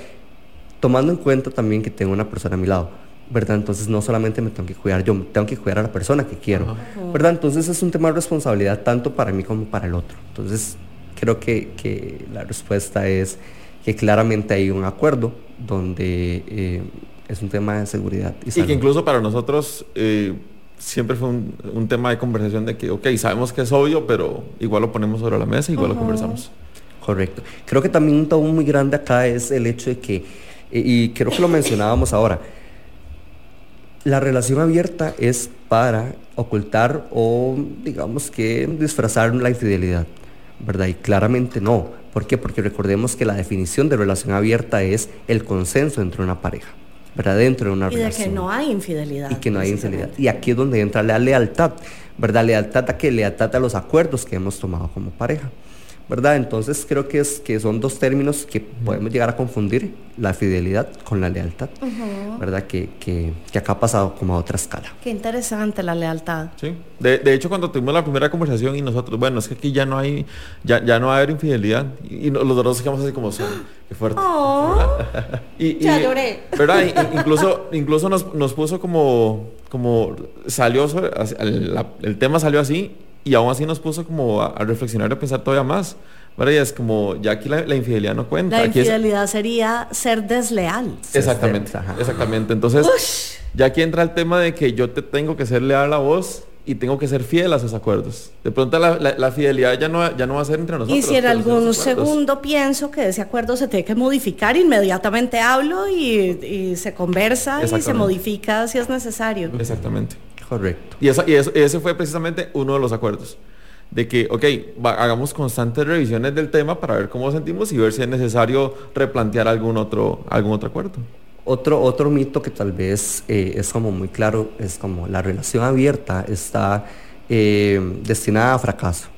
Tomando en cuenta también que tengo una persona a mi lado ¿verdad? Entonces no solamente me tengo que cuidar yo, tengo que cuidar a la persona que quiero, ¿verdad? Entonces es un tema de responsabilidad tanto para mí como para el otro. Entonces creo que, la respuesta es que claramente hay un acuerdo donde eh, es un tema de seguridad. Y, que incluso para nosotros eh, siempre fue un, tema de conversación de que, ok, sabemos que es obvio, pero igual lo ponemos sobre la mesa, igual lo conversamos. Correcto. Creo que también un tabú muy grande acá es el hecho de que, y creo que lo mencionábamos ahora, la relación abierta es para ocultar o digamos que disfrazar la infidelidad, ¿verdad? Y claramente no. ¿Por qué? Porque recordemos que la definición de relación abierta es el consenso entre una pareja. ¿verdad? Dentro de una relación. Y de que no hay infidelidad. Y que no hay infidelidad. Y aquí es donde entra la lealtad, ¿verdad? Lealtad a que lealtad a los acuerdos que hemos tomado como pareja. ¿Verdad? Entonces creo que, es, que son dos términos que podemos llegar a confundir, la fidelidad con la lealtad, ¿verdad? Que, que, acá ha pasado como a otra escala. Qué interesante la lealtad. Sí, de, de, hecho cuando tuvimos la primera conversación y nosotros, bueno, es que aquí ya no hay, ya, ya no va a haber infidelidad y, los dos quedamos así como, qué fuerte. [GASPS] Oh, [LAUGHS] y, ya lloré. [LAUGHS] ¿Verdad? incluso, incluso nos, nos, puso como, como salió, el, el tema salió así y aún así nos puso como a, reflexionar y a pensar todavía más. ¿verdad? Y es como, ya aquí la, infidelidad no cuenta. La infidelidad sería ser desleal. Exactamente, exactamente. Entonces, ya aquí entra el tema de que yo te tengo que ser leal a vos y tengo que ser fiel a esos acuerdos. De pronto la, fidelidad ya no, ya no va a ser entre nosotros. Y si en algún segundo pienso que ese acuerdo se tiene que modificar, inmediatamente hablo y, se conversa y se modifica si es necesario. Exactamente. Correcto. Y, y ese fue precisamente uno de los acuerdos. De que, ok, hagamos constantes revisiones del tema para ver cómo sentimos y ver si es necesario replantear algún otro, algún otro acuerdo. Otro, otro mito que tal vez eh, es como muy claro es como la relación abierta está eh, destinada a fracaso.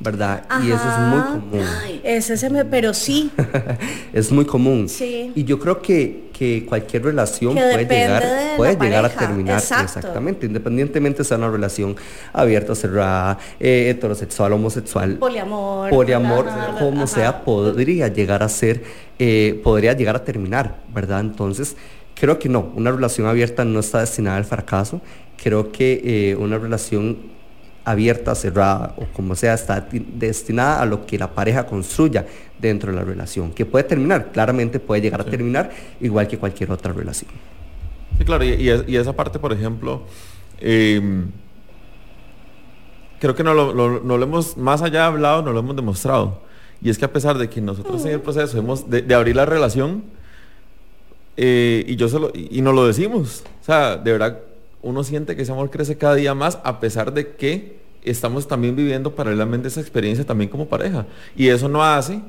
¿Verdad? Y eso es muy común. ese se me, pero sí. [LAUGHS] es muy común. Sí. Y yo creo que, que cualquier relación puede llegar, puede llegar a terminar. Exactamente, independientemente sea una relación abierta, cerrada, eh, heterosexual, homosexual. Poliamor. Poliamor, como sea, podría llegar a ser, eh, podría llegar a terminar, ¿verdad? Entonces, creo que no, una relación abierta no está destinada al fracaso. Creo que eh, una relación abierta, cerrada o como sea, está destinada a lo que la pareja construya dentro de la relación, que puede terminar, claramente puede llegar a terminar igual que cualquier otra relación. Sí, claro, y, esa parte, por ejemplo, em, creo que no lo, hemos, más allá de hablado, no lo hemos demostrado. Y es que a pesar de que nosotros en el proceso hemos de, abrir la relación, eh, y yo solo, y, y nos lo decimos, o sea, de verdad uno siente que ese amor crece cada día más a pesar de que estamos también viviendo paralelamente esa experiencia también como pareja. Y eso no hace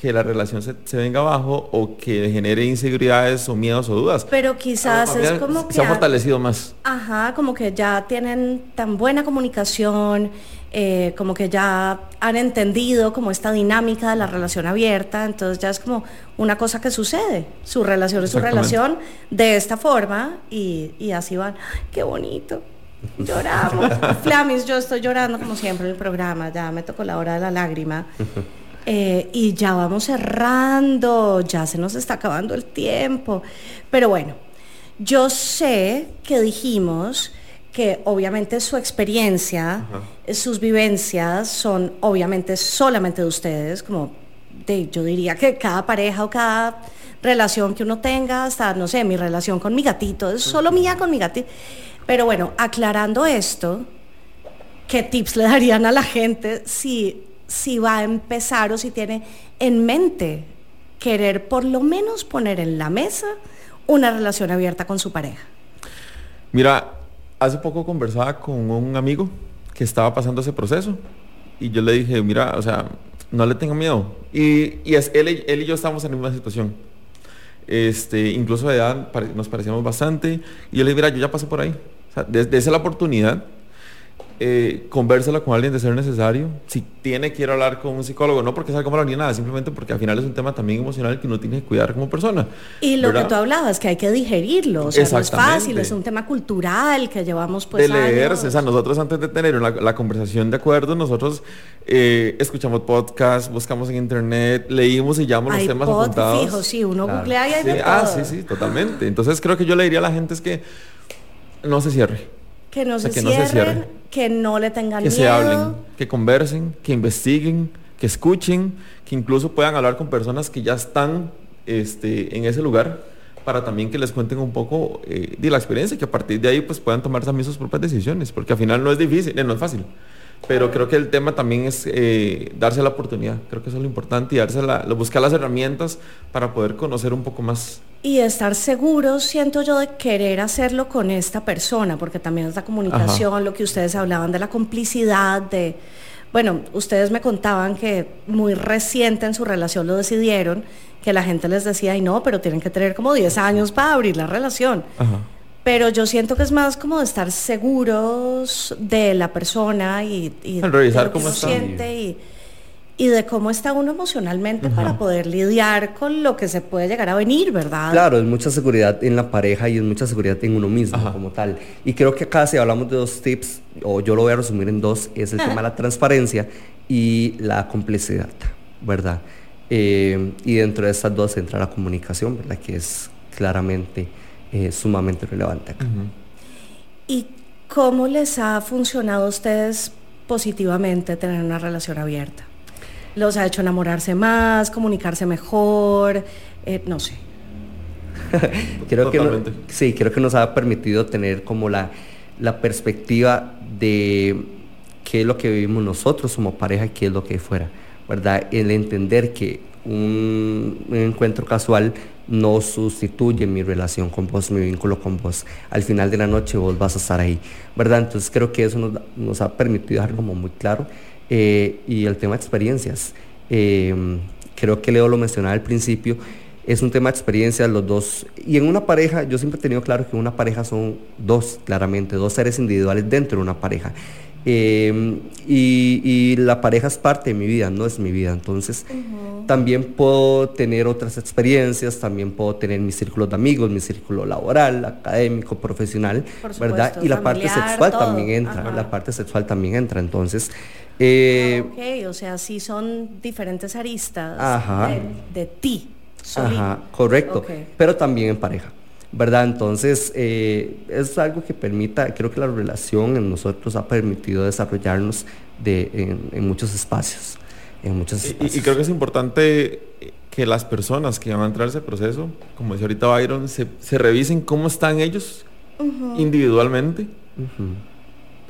que la relación se, venga abajo o que genere inseguridades o miedos o dudas. Pero quizás es como que... Se ha fortalecido más. Ajá, como que ya tienen tan buena comunicación, eh, como que ya han entendido como esta dinámica de la relación abierta, entonces ya es como una cosa que sucede. Su relación es su relación de esta forma y, y así van. ¡Qué bonito! Lloramos. [LAUGHS] Flamis, yo estoy llorando como siempre en el programa, ya me tocó la hora de la lágrima. Eh, y ya vamos cerrando, ya se nos está acabando el tiempo. Pero bueno, yo sé que dijimos que obviamente su experiencia, sus vivencias son obviamente solamente de ustedes, como de, yo diría que cada pareja o cada relación que uno tenga, hasta, no sé, mi relación con mi gatito, es solo mía con mi gatito. Pero bueno, aclarando esto, ¿qué tips le darían a la gente si si va a empezar o si tiene en mente querer por lo menos poner en la mesa una relación abierta con su pareja? Mira, hace poco conversaba con un amigo que estaba pasando ese proceso y yo le dije, mira, o sea, no le tenga miedo. Y, es, él, y yo estamos en la misma situación. Este, incluso de edad nos parecíamos bastante. Y yo le dije, mira, yo ya pasé por ahí. O desde la oportunidad eh, con alguien de ser necesario. Si tiene que ir a hablar con un psicólogo, no porque sea como ni nada, simplemente porque al final es un tema también emocional que uno tiene que cuidar como persona. Y lo que tú hablabas, que hay que digerirlo, o sea, no es fácil, es un tema cultural que llevamos pues De leerse, o sea, nosotros antes de tener la, conversación de acuerdo, nosotros eh, escuchamos podcast, buscamos en internet, leímos y llamamos los temas pod, apuntados. Fijo, sí, uno googlea y hay Ah, sí, sí, totalmente. Entonces creo que yo le diría a la gente es que no se cierre que no, se, cierren, que no le tengan miedo. Que se hablen, que conversen, que investiguen, que escuchen, que incluso puedan hablar con personas que ya están este, en ese lugar para también que les cuenten un poco eh, de la experiencia y que a partir de ahí pues puedan tomar también sus propias decisiones, porque al final no es difícil, eh, no es fácil. Pero creo que el tema también es eh, darse la oportunidad, creo que eso es lo importante y darse la, buscar las herramientas para poder conocer un poco más. Y estar seguro, siento yo, de querer hacerlo con esta persona, porque también es la comunicación, lo que ustedes hablaban de la complicidad, de, bueno, ustedes me contaban que muy reciente en su relación lo decidieron, que la gente les decía, ay no, pero tienen que tener como 10 años para abrir la relación. Pero yo siento que es más como de estar seguros de la persona y, y revisar cómo está. y, y, de cómo está uno emocionalmente para poder lidiar con lo que se puede llegar a venir, ¿verdad? Claro, es mucha seguridad en la pareja y es mucha seguridad en uno mismo como tal. Y creo que acá si hablamos de dos tips, o yo lo voy a resumir en dos, es el [LAUGHS] tema de la transparencia y la complicidad, ¿verdad? Eh, y dentro de estas dos entra la comunicación, ¿verdad? Que es claramente eh, sumamente relevante acá. ¿Y cómo les ha funcionado a ustedes positivamente tener una relación abierta? ¿Los ha hecho enamorarse más, comunicarse mejor? Eh, no sé. [LAUGHS] creo que sí, creo que nos ha permitido tener como la, la perspectiva de qué es lo que vivimos nosotros como pareja y qué es lo que fuera, ¿verdad? El entender que un, encuentro casual no sustituye mi relación con vos, mi vínculo con vos. Al final de la noche vos vas a estar ahí, ¿verdad? Entonces creo que eso nos, ha permitido dejar como muy claro. Eh, y el tema de experiencias, eh, creo que Leo lo mencionaba al principio, es un tema de experiencias los dos. Y en una pareja, yo siempre he tenido claro que una pareja son dos, claramente, dos seres individuales dentro de una pareja. Em, y, la pareja es parte de mi vida, no es mi vida. Entonces, también puedo tener otras experiencias, también puedo tener mis círculos de amigos, mi círculo laboral, académico, profesional, ¿verdad? Y la parte sexual también entra, la parte sexual también entra. Entonces, eh, ok, o sea, sí son diferentes aristas De, ti. Ajá, correcto. Pero también en pareja. ¿Verdad? Entonces, eh, es algo que permita, creo que la relación en nosotros ha permitido desarrollarnos de, en, muchos espacios. En muchos Y, creo que es importante que las personas que van a entrar a ese proceso, como decía ahorita Byron, se, revisen cómo están ellos individualmente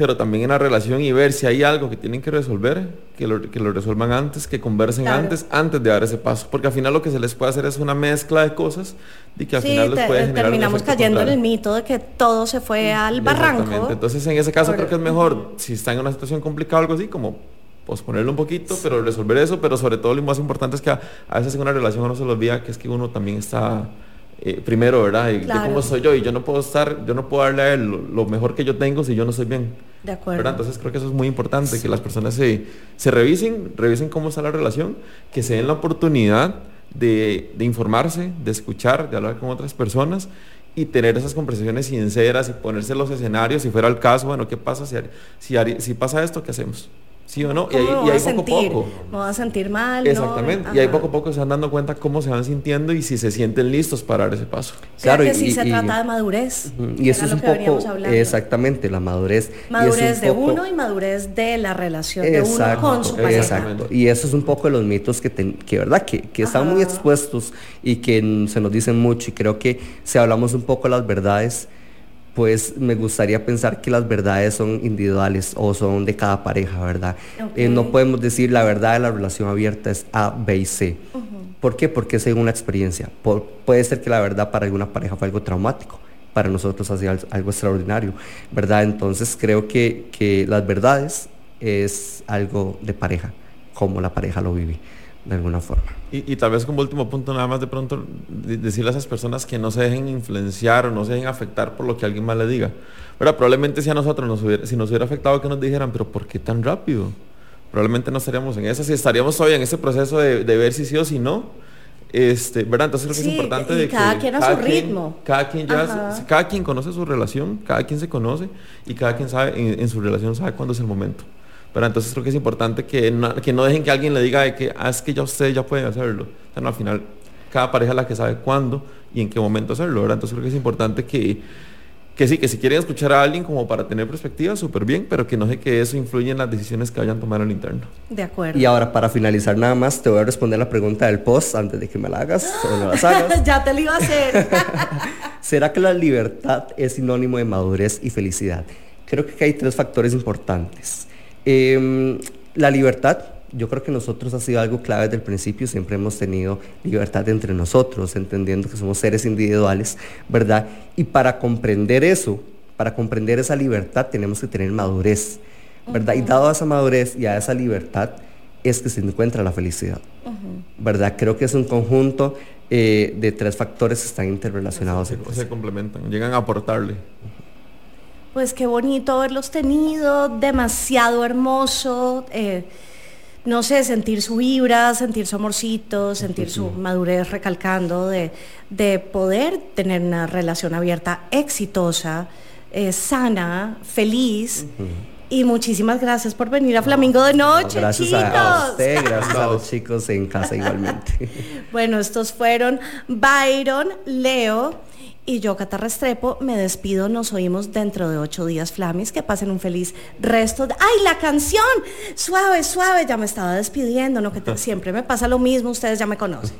pero también en la relación y ver si hay algo que tienen que resolver, que lo, que lo resuelvan antes, que conversen antes, antes de dar ese paso. Porque al final lo que se les puede hacer es una mezcla de cosas y que al final les puede generar terminamos cayendo en el mito de que todo se fue al barranco. Entonces en ese caso creo que es mejor, si está en una situación complicada o algo así, como posponerlo un poquito, pero resolver eso, pero sobre todo lo más importante es que a, veces en una relación uno se lo olvida que es que uno también está eh, primero, ¿verdad? Y de cómo soy yo y yo no puedo estar, yo no puedo darle a él lo, mejor que yo tengo si yo no soy bien. De acuerdo. Entonces creo que eso es muy importante, que las personas se, se, revisen, revisen cómo está la relación, que se den la oportunidad de, de, informarse, de escuchar, de hablar con otras personas y tener esas conversaciones sinceras y ponerse los escenarios, si fuera el caso, bueno, ¿qué pasa si, si, si pasa esto? ¿Qué hacemos? ¿Sí o no? Y ahí, y ahí poco a poco. Me voy a sentir mal. Exactamente. Y ahí poco a poco se van dando cuenta cómo se van sintiendo y si se sienten listos para dar ese paso. claro, que sí se trata de madurez. Y eso es un poco. Exactamente, la madurez. Madurez de uno y madurez de la relación de uno con su pareja. Exacto. Y eso es un poco de los mitos que, que ¿verdad? Que, que están muy expuestos y que se nos dicen mucho. Y creo que si hablamos un poco de las verdades pues me gustaría pensar que las verdades son individuales o son de cada pareja, ¿verdad? Eh, no podemos decir la verdad de la relación abierta es A, B y C. ¿Por qué? Porque es según la experiencia. puede ser que la verdad para alguna pareja fue algo traumático, para nosotros ha sido algo extraordinario, ¿verdad? Entonces creo que, que las verdades es algo de pareja, como la pareja lo vive de alguna forma. Y, tal vez como último punto, nada más de pronto decirle a esas personas que no se dejen influenciar o no se dejen afectar por lo que alguien más le diga. Pero probablemente si a nosotros nos hubiera, si nos hubiera afectado que nos dijeran, pero ¿por qué tan rápido? Probablemente no estaríamos en esa, si estaríamos todavía en ese proceso de, ver si sí o si no. Este, ¿verdad? Entonces creo que es importante de cada quien a su ritmo. Cada quien, ya, cada quien conoce su relación, cada quien se conoce y cada quien sabe en su relación sabe cuándo es el momento. Pero entonces creo que es importante que no, que no dejen que alguien le diga de que ah, es que ya ustedes ya pueden hacerlo. O al final, cada pareja es la que sabe cuándo y en qué momento hacerlo. ¿verdad? Entonces creo que es importante que, que sí, que si quieren escuchar a alguien como para tener perspectiva, súper bien, pero que no sé que eso influye en las decisiones que vayan a tomar al interno. De acuerdo. Y ahora, para finalizar nada más, te voy a responder la pregunta del post antes de que me la hagas o no la hagas. [LAUGHS] ya te lo iba a hacer. [LAUGHS] ¿Será que la libertad es sinónimo de madurez y felicidad? Creo que hay tres factores importantes. Em, la libertad yo creo que nosotros ha sido algo clave desde el principio, siempre hemos tenido libertad entre nosotros, entendiendo que somos seres individuales, ¿verdad? Y para comprender eso, para comprender esa libertad tenemos que tener madurez, ¿verdad? Y dado a esa madurez y a esa libertad es que se encuentra la felicidad, ¿verdad? Creo que es un conjunto eh, de tres factores que están interrelacionados. Se, se complementan, llegan a aportarle. Pues qué bonito haberlos tenido, demasiado hermoso. Eh, no sé, sentir su vibra, sentir su amorcito, sentir su madurez recalcando de, poder tener una relación abierta exitosa, eh, sana, feliz. Y muchísimas gracias por venir a Flamingo de Noche, gracias chicos. A usted, gracias a los [LAUGHS] chicos en casa igualmente. [LAUGHS] bueno, estos fueron Byron, Leo, y yo, Cata Restrepo, me despido. Nos oímos dentro de ocho días, Flamis. Que pasen un feliz resto. De... ¡Ay, la canción! Suave, suave. Ya me estaba despidiendo, ¿no? Que [LAUGHS] siempre me pasa lo mismo. Ustedes ya me conocen.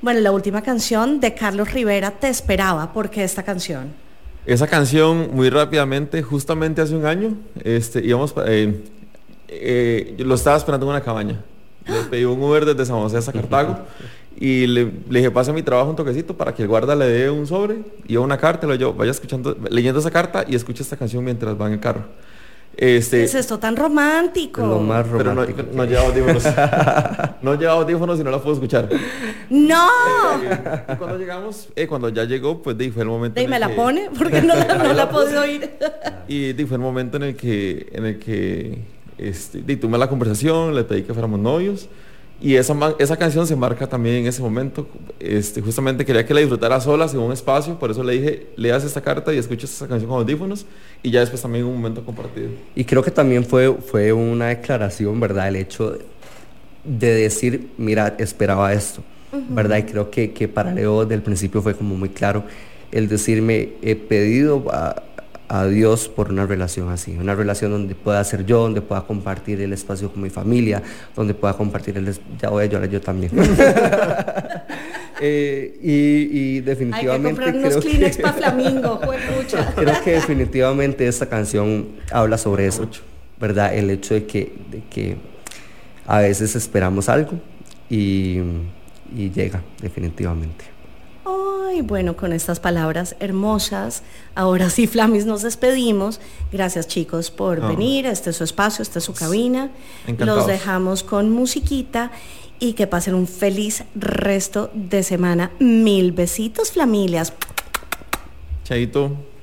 Bueno, la última canción de Carlos Rivera, Te Esperaba. ¿Por qué esta canción? Esa canción, muy rápidamente, justamente hace un año, este, íbamos, eh, eh, lo estaba esperando en una cabaña. Le pedí un Uber desde San José hasta Cartago. Y le, dije, pase mi trabajo un toquecito para que el guarda le dé un sobre y una carta, lo yo vaya escuchando, leyendo esa carta y escuche esta canción mientras va en el carro. Este, ¿Qué es esto tan romántico? Lo más romántico. Pero no, lleva audífonos. [LAUGHS] no lleva audífonos y no la puedo escuchar. ¡No! y cuando llegamos, eh, cuando ya llegó, pues di, fue el momento. ¿Y me la pone? Porque no, no la [LAUGHS] puedo oír. y di, fue el momento en el que, en el que este, di, tuve la conversación, le pedí que fuéramos novios. Y esa, esa canción se marca también en ese momento. Este, justamente quería que la disfrutara sola, en un espacio, por eso le dije, leas esta carta y escuches esta canción con audífonos y ya después también un momento compartido. Y creo que también fue, fue una declaración, ¿verdad? El hecho de decir, mira, esperaba esto, ¿verdad? Y creo que, que para Leo del principio fue como muy claro el decirme, he pedido a a Dios por una relación así, una relación donde pueda ser yo, donde pueda compartir el espacio con mi familia, donde pueda compartir el ya voy a llorar yo también. [LAUGHS] [LAUGHS] eh, y, definitivamente Hay que comprar unos Kleenex para [LAUGHS] Flamingo, creo que definitivamente esta canción habla sobre eso, ¿verdad? El hecho de que, de que a veces esperamos algo y, y llega, definitivamente. Y bueno, con estas palabras hermosas, ahora sí, Flamis, nos despedimos. Gracias chicos por venir. Este es su espacio, esta es su cabina. Los dejamos con musiquita y que pasen un feliz resto de semana. Mil besitos, familias. Chaito.